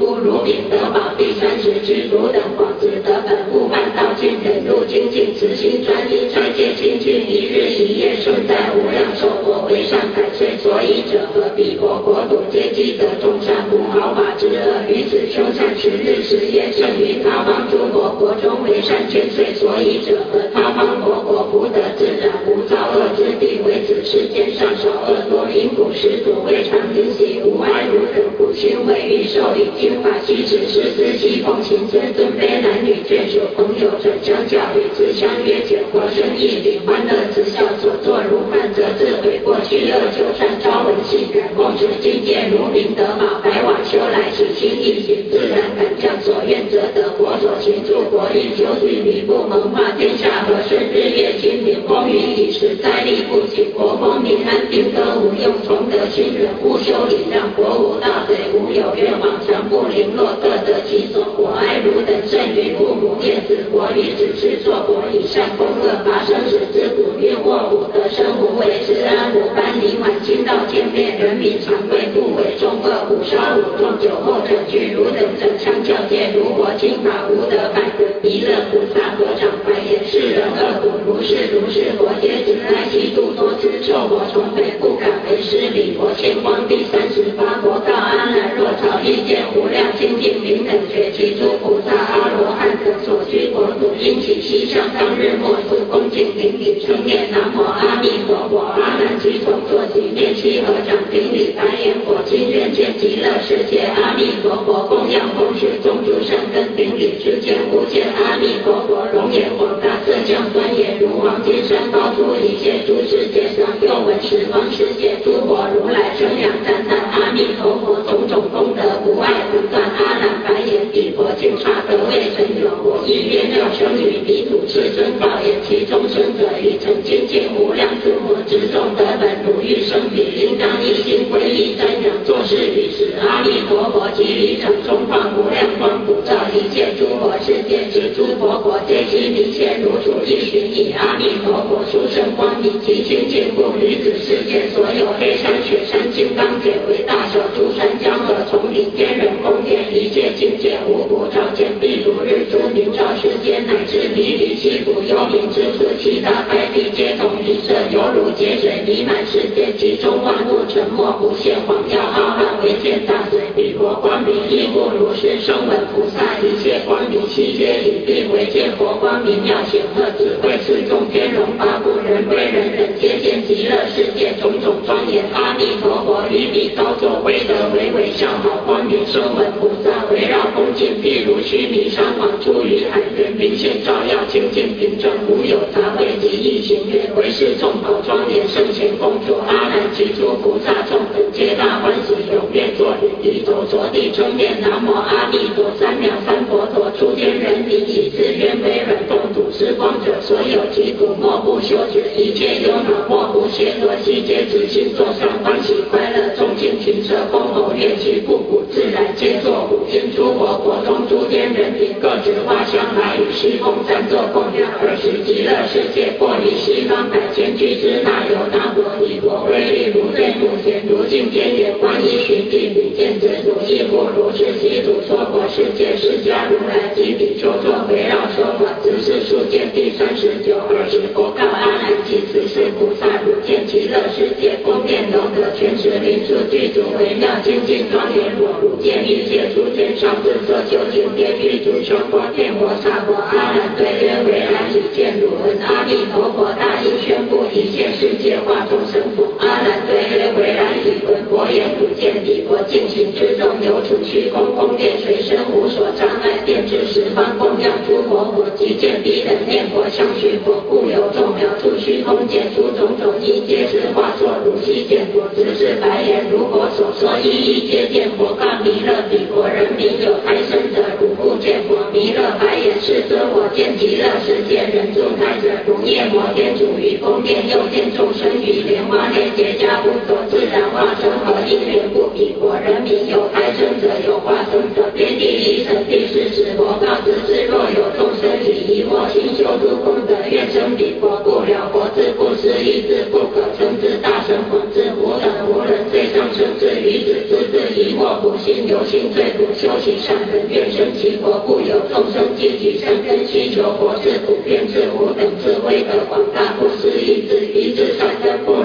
夫如饼得宝，第三十之汝等广子得本，悟半道尽忍辱精进，此心专一，斋戒清净，一日一夜顺在无量寿佛为善百岁所以者何？彼国国土皆积得众善，无毫马之恶，于此修善十日十夜，胜于他方诸国国中为善千岁。所以者何？他方国国为此世间善少恶多，因故师徒未尝吝惜，无爱如等不亲，为欲受礼经法，虚持师思西奉行尊尊卑男女眷属朋友转交教与自相约解惑生义礼欢乐自笑所作如法则自悔过去恶久善朝闻信感梦知境界如明得马白瓦修来喜心意行自然感将所愿则得国所行助国力久与吕布蒙化天下和顺日月清明风雨已时灾力不起国风民安兵戈无用崇德亲仁勿修礼让国无大贼无有愿望强不零落各得其所我爱汝等甚于父母念子国与子嗣作国以善攻恶拔生死之苦运祸无得生无畏之安无班离晚清道见面人民常贵不为众恶虎烧五众酒后者具汝等者相教戒如火清法无得百弥勒菩萨合掌白言世人恶苦如是如是佛皆只爱其度多知受我从非不敢为师礼佛献光第三十八国告阿难若朝意见无量清净平等觉其诸菩萨阿罗汉等所居国土因起西向当日末次恭敬顶礼称念南无阿弥陀佛我阿难即从坐起念七合掌顶礼白言我今愿见极乐世界阿弥陀佛供养风雪中诸善根顶礼之间无见阿弥陀佛容颜广大色相端严如黄金山高出一切诸世界上又闻十方世界诸佛如来称扬赞叹阿弥陀佛种种功德不爱不断阿难白言彼佛净刹得未曾有我亦愿了生于彼土世尊道言其中生者已成精进无量诸佛之众得本如欲生彼应当一心皈依瞻仰作是语时阿弥陀佛及离掌中放无量光普照一切诸佛世界及诸佛国皆悉一切如处一寻以阿弥陀佛殊胜光明及清净故女子世界所有黑山雪山金刚解为大小诸山江河丛林天人宫殿一切境界无不照见譬如日珠明照世间乃至离离西土幽冥之处七大白地皆同一色犹如劫水弥漫世界其中万物沉默不现晃耀浩瀚为见大水彼国光明亦不如是声闻菩萨一切光明悉皆以并为见佛光明妙显赫智慧是众天龙八部人归人人皆见极乐世界种种庄严阿弥陀佛于彼高座威德为微笑好光明声闻菩萨围绕恭敬譬如须弥山王出于海源明现照耀清净平正无有杂秽及异行愿为是众宝庄严圣贤公主阿难及诸菩萨众等皆大欢喜踊跃作礼地走着地称念南无阿弥陀三藐三佛陀诸天人民以自愿为软动土施光者所有疾苦莫不修学一切忧恼莫不邪恶悉皆自心作善欢喜快乐众敬停舍风喉乐器不古自然皆作舞因诸佛国中诸天人民各执花香来与虚空赞作供养而使极乐世界破离西方百千俱之那有那佛以佛威力如对目前如镜天眼观一寻地比见之如亦不如是悉土娑婆世界释迦如来及比丘作围绕说法只是数见第三十九二十佛告阿难及此世菩萨如见极乐世界宫殿楼阁全实灵树具足微妙清净庄严若如见一切诸天上至色究竟天地诸穷佛天佛刹佛阿难对曰为然已见汝闻阿弥陀佛大音宣布一切世界化众生佛阿难对曰为然已闻佛言汝见彼佛尽行之中有处虚空宫殿随身无所障碍遍至十方供养诸佛佛即见彼等念佛相续佛故有众妙处虚空见诸种种一皆是化作如悉见佛只是白言如佛所说一一皆见佛告弥勒彼国人民有胎生者如故见佛弥勒白言世尊我见极乐世界人住胎者如夜摩天主于宫殿又见众生于莲花莲结跏趺坐自然化生和因缘不比。我人民有胎生者有化生者天地离尘第四十佛告知是若有众生以疑惑心修诸功德愿生彼国不了佛之不思意志不可称之大神佛自疑惑不心由心最苦修习善人愿生其国故有众生积极善根需求佛智普遍智无等智慧的广大不思议智一智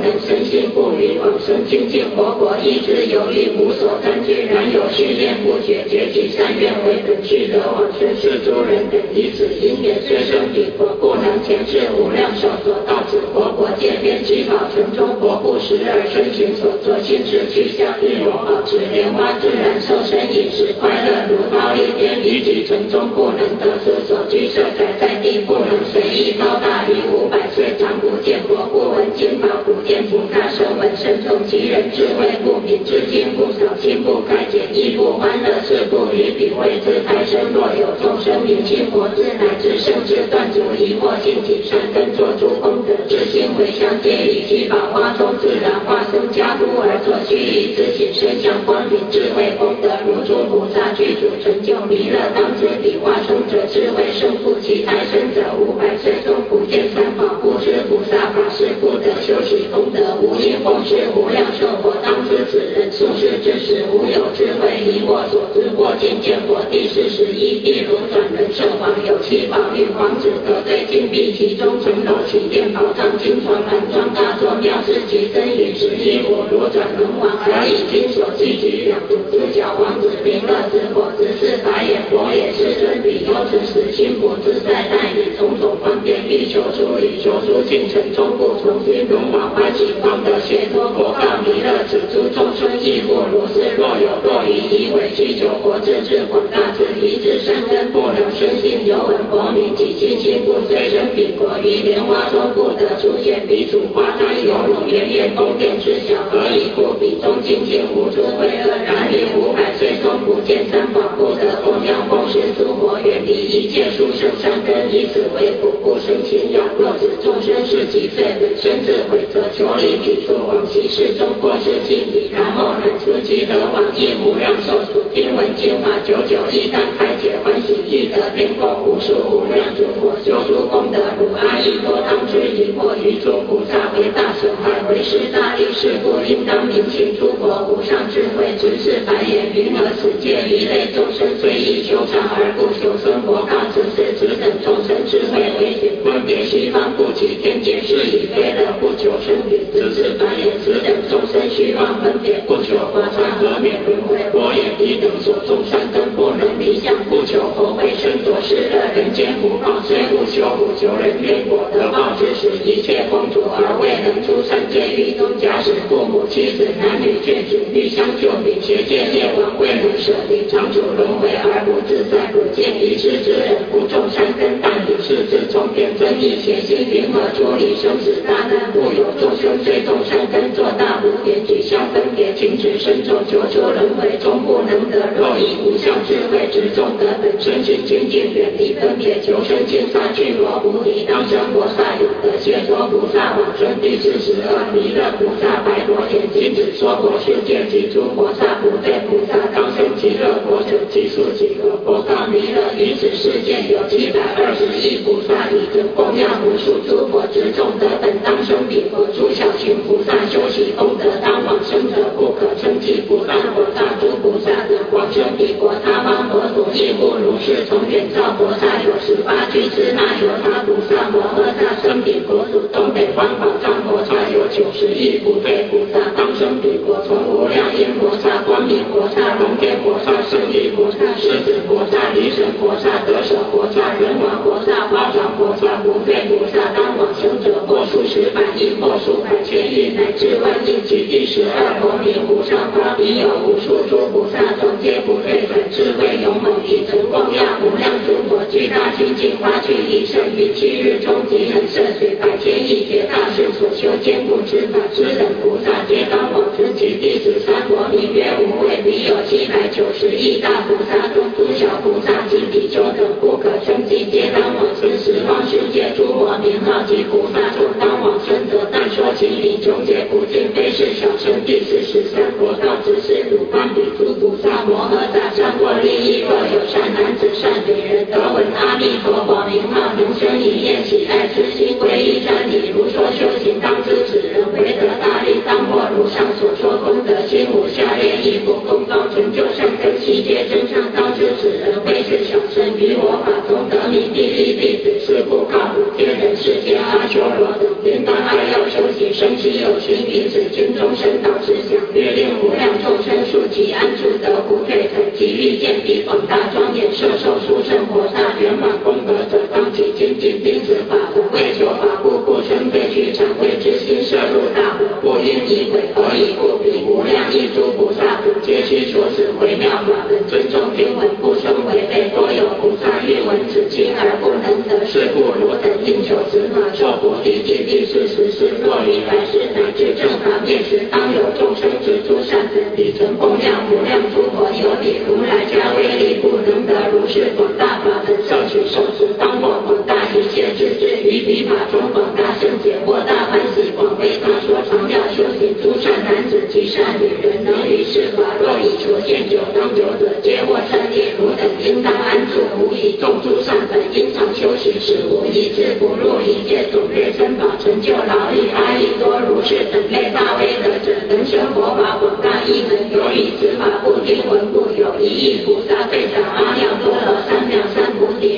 善根不能生心不离往生清净活佛，意志有力无所根据，然有训练不绝，结起善愿为本，去得往生是诸人。等，以此因缘虽生彼佛，不能前世无量寿所到此活佛界边七宝城中佛不时而身行所作，心智去向日我保持莲花自然受身饮食快乐如刀一边，离己城中不能得此所居设宅在地，不能随意高大于五百岁长不见佛，不闻经宝见菩萨，闻甚众，其人智慧不明，知经不少，心不开解，亦不欢乐，是不离彼为自胎生。若有众生明心佛智，乃至圣智断除疑惑，心体善根，作诸功德，至心回向，皆以七宝花中自然化生加布而作，须以自信身相光明智慧功德，如诸菩萨具足成就弥勒当知彼化生者智慧胜负，其胎生者五百岁中不见三宝，不知菩萨法是不得修习功德，无因奉事无量寿佛，当知此人出世之时无有智慧，以我所知过见见佛第四十一。地如转轮圣王有七宝玉皇子得罪金碧其中层楼起殿宝藏金床蓝庄大作庙是其真与实一我如转轮王而以金所寄举两足之角王子名乐之火之是白眼佛也是尊比优之时心不自在代理种种方便欲求出以求出进城中不从军龙王欢喜光德谢脱佛告弥勒此诸众生亦复如是若有若疑以为需求佛智智广大之一之善根不能生信，有闻佛名及亲心不虽生彼国，于莲花中不得出现彼主花胎有如圆叶宫殿之小，何以故？彼中清净无诸秽恶，然于五百岁中不见三宝，不得供养奉事诸佛，远离一切殊胜善根，以此为苦，不生情仰。若此众生是几岁本身智慧，则求离彼处往其世中过世尽礼，然后能出其得往亦无量寿数。听闻经法久久，一旦开解。欢喜意得遍供无数无量诸佛修诸功德如阿逸多当知以过于诸菩萨为大损害为师大利是故应当明请诸佛无上智慧直是白眼云何此界一类众生虽以修禅而不修生活告此是此等众生智慧为显分别西方不起天界是以非乐不求生彼直是白眼此等众生虚妄分别不求发善和免轮回佛眼一等所种善根不能离相不求。求佛为身着是乐人间不放，虽不修不求人愿果得报之时，一切空途而未能出三界狱中。假使父母妻子男女眷属欲相救彼，邪见业往未能舍离，长处轮回而不自在。不见一世之人不种善根，但以世自从变增益邪心，云何处理生死大难？故有众生虽种善根，做大无边举相分别，情执深重，求求轮回终不能得。若以无相智慧执众得。身心清净，远离分别，求生净善去罗菩提，当生菩萨有德，解脱菩萨往生第四十二弥勒菩萨白佛眼睛子说佛世界及诸菩萨不对菩萨当生极乐国者，即数几何？佛告弥勒，于此世界有七百二十亿菩萨，以尊供养无数诸佛之众德等，当生彼佛诸小群菩萨修习功德，当往生者不可称计，菩萨佛大诸菩萨等往生彼国他方佛土亦不。如是从远照菩萨有十八具支那由他菩萨摩诃萨生彼国土东北方宝藏菩萨有九十亿不退菩萨当生彼国从无量音菩萨光明菩萨龙天菩萨胜利菩萨狮子菩萨离神菩萨得舍菩萨人王菩萨花长菩萨不退菩萨当往生者或数十百亿或数百千亿乃至万亿及第十二国名无上花彼有无数诸菩萨众皆不退转智慧勇猛以成。供养大无量诸佛，具大清净花具以胜于七日中极恒摄水百千亿劫大事所修坚固之法，之等菩萨皆当往生其弟子三国，名曰无畏。彼有七百九十亿大菩萨中诸小菩萨及比丘等不可称计，皆当往生十方世界诸佛名号及菩萨众当往生者，但说其名穷劫不尽，非是小乘。第四十三国道之是鲁班诃萨善过利益，若有善。男子善女人得闻阿弥陀佛名号，能生一念喜爱之心，皈依真理，如说修行，当知此人为得大利，当获如上所说功德心无下列一不功高成就善根悉皆真上，当知此人非是小乘，于我法中得名第一弟子，是故告汝天人世间阿修罗等，应当爱要修行。生起有情，彼此军中神道思想，略令无量众生数其安住得不退腾，其欲见彼广大庄严，摄受殊胜佛大圆满功德者，当起精进钉子法门，为求法故，不生废去常畏之心摄入大火，不因以鬼，何以故？彼无量一诸菩萨皆须所此微妙法门，尊重听闻，不生违背，多有菩萨欲闻此经而不能得，是故汝等应求此法，受菩提记第四十四。若于来世乃至正法灭时，当有众生之诸善根，彼曾供养无量诸佛，有彼如来加威力，不能得如是广大法门，摄取受持，当获一切之智，于彼法中广大圣解，获大欢喜，广为他说常要修行诸善男子及善女人，能于是法。若以求见九当九者，皆获胜利。汝等应当安住，无以众诸善本，应常修行，是无以自不入一切种类身宝，成就劳力。阿逸多如是等类大威德者，能生佛法广大义门，有以此法不听闻故，有一亿菩萨非常阿耨多罗三藐三。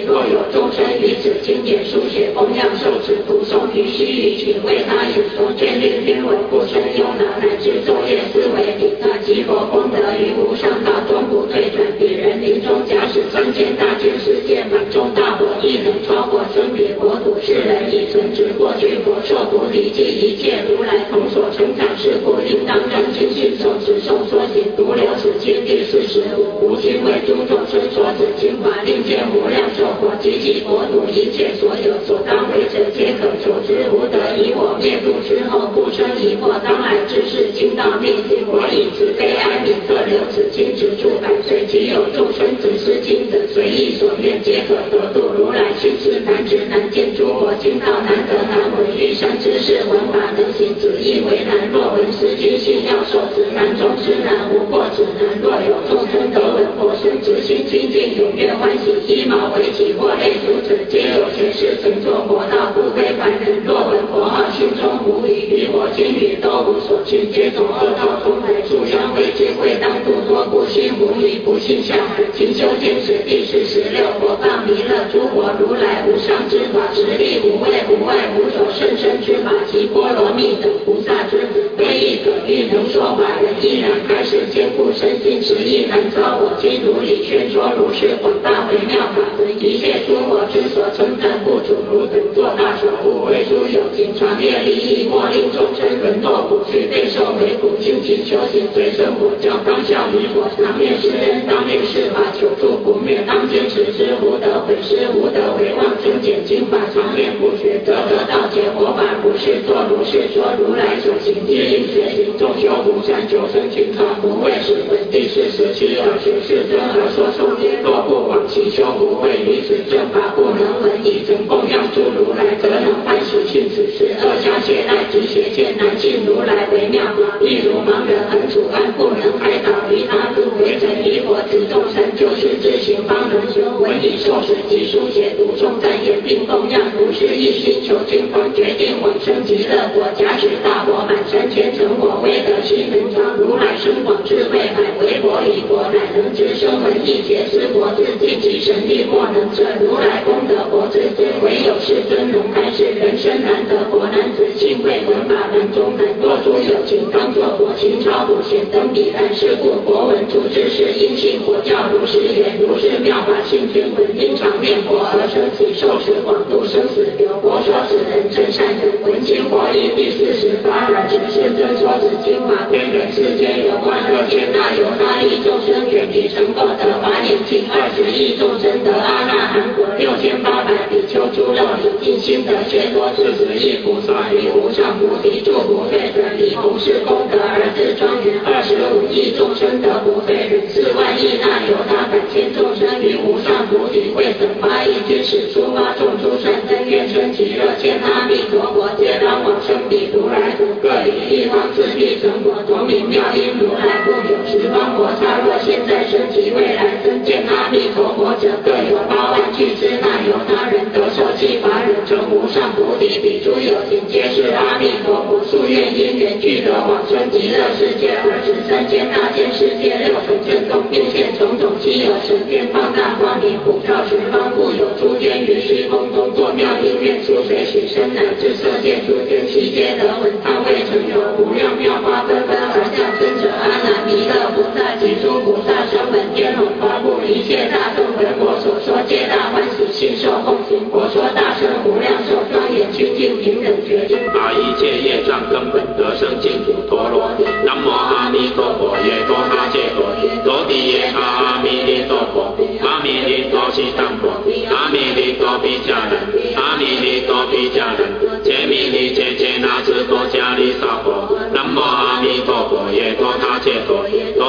若有众生于此经典书写供养受持读诵于须臾，请为他演说眷恋听闻，不生忧恼，乃至昼夜思维，彼那极佛功德于无上道中不退转。彼人临终假使三千大千世界满中大火，亦能超过生彼国土。世人已存之过去佛受菩提记。一切如来同所成长是故，应当专心信受持诵说行，独留此经第四十五。无心为诸众生所指经法，令见无量寿佛及其国土一切所有所当为者，皆可求之。无得以我灭度之后，不生疑惑，当来之事，经道灭尽。我以慈悲哀悯，特留此经直处百岁。其有众生只思经者，随意所愿，皆可得度。如来心事难知难见，诸佛经道难得难闻，欲生之事。闻法能行，子亦为难。若闻是经，信要受持，难中之难，无过之难。若有众生得闻佛声，直心清净，踊跃欢喜，一毛为起，或类诸者，皆有前世曾作佛道，不非凡人。若闻佛号，心中无疑，于我今语都无所惧，皆从恶道中来，互相为智慧当度多不心无疑，不信相。勤修坚持，第四十六佛放弥勒诸佛如来无上之法，实力无畏无畏无所甚深之法。及波罗蜜等菩萨之子，非亦可欲能说法人，亦然开示坚固身心，实亦难遭。我今如理宣说，如是广大微妙法，一切诸佛之所称赞不足，汝等作大守护，为诸有情传灭利益，莫令众生沦堕苦趣，备受为苦，精勤修行，随生佛教，当效于佛，当面施恩，当面施法，求助不灭，当坚持之，无得毁失，无得为妄增减经法，常念不绝，得得道解佛法，不是作如是说，如来所行，皆应觉行，众修无善，求生情操，不为是本。第四十七而行世尊而说受戒，若不往其修，不会以此正法，不能闻已曾供养诸如来，则能欢喜信此事。恶相懈怠及邪见，难信如来为妙法。例如盲人横处安，不能开导于他度，为成离佛子众生，就是自行方能修。闻以受持及书写读诵赞言，并供养，如是一心求经方决定往生极乐。国假使大佛满山千成火，威德须能彰。如来深广智慧海，为佛以国，乃能知生闻意解思佛自尽其神力，莫能测。如来功德佛之尊，唯有世尊能开示。人生难得佛男子，幸会闻法难中难。若诸有情当作佛，情超古显登彼岸。是故佛闻诸之事，因信佛教如是言。如是妙法性听闻，因常念佛而生起受持广度生死流。佛说此人真善人，闻经佛。第四十八而知世尊说此经法，天人世间有万热千那由那利众生远离成佛得法眼净，二十亿众生得阿那含果，六千八百比丘诸肉理尽心得却多四十亿菩萨于无上菩提住不废者，以弘誓功德而自庄严。二十五亿众生得不退忍，四万亿那由他百千众生于无上菩提会等八亿天使出发众诸善根愿称极乐千阿弥陀佛，皆当往。生彼如来土，各以一方次第成果，同名妙音如来故有十方佛刹。若现在生及未来生见阿弥陀佛者，各有八万俱胝那由他人得受记法忍成无上菩提。彼诸有情皆是阿弥陀佛夙愿因缘具得往生极乐世界，二十三千大千世界六层震动，变现种种。其有神殿放大光明，普照十方，故有诸天于虚空中作妙音乐，出水许身，乃至色界诸天，悉皆得闻。他未成有无量妙花纷纷而降生者，阿难弥勒菩萨及诸菩萨声闻天龙八部一切大众闻我所说，皆大欢喜，信受奉行。我说大圣无量寿庄严清净平等觉经，把一切业障根本得生净土陀罗。南无阿弥陀佛，耶多他戒佛，多地耶阿弥利哆佛，阿弥利哆悉当佛，阿弥利哆毗迦人，阿弥利哆毗迦人，揭弥利揭揭那智多迦利萨婆。南无阿弥陀佛，耶多他戒佛，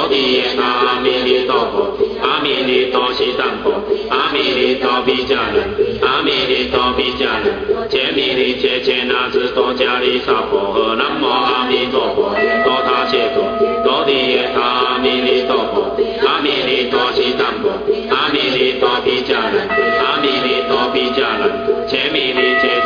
地耶那阿弥利哆佛，阿弥利多悉耽佛，阿弥利多毗迦兰，阿弥利多毗迦人，揭弥利揭揭那智多迦利萨婆诃。南无阿弥陀佛，多他谢陀，多地耶他阿弥利佛，阿弥利多悉耽佛，阿弥利多毗迦，阿弥利多毗迦人，揭弥利揭。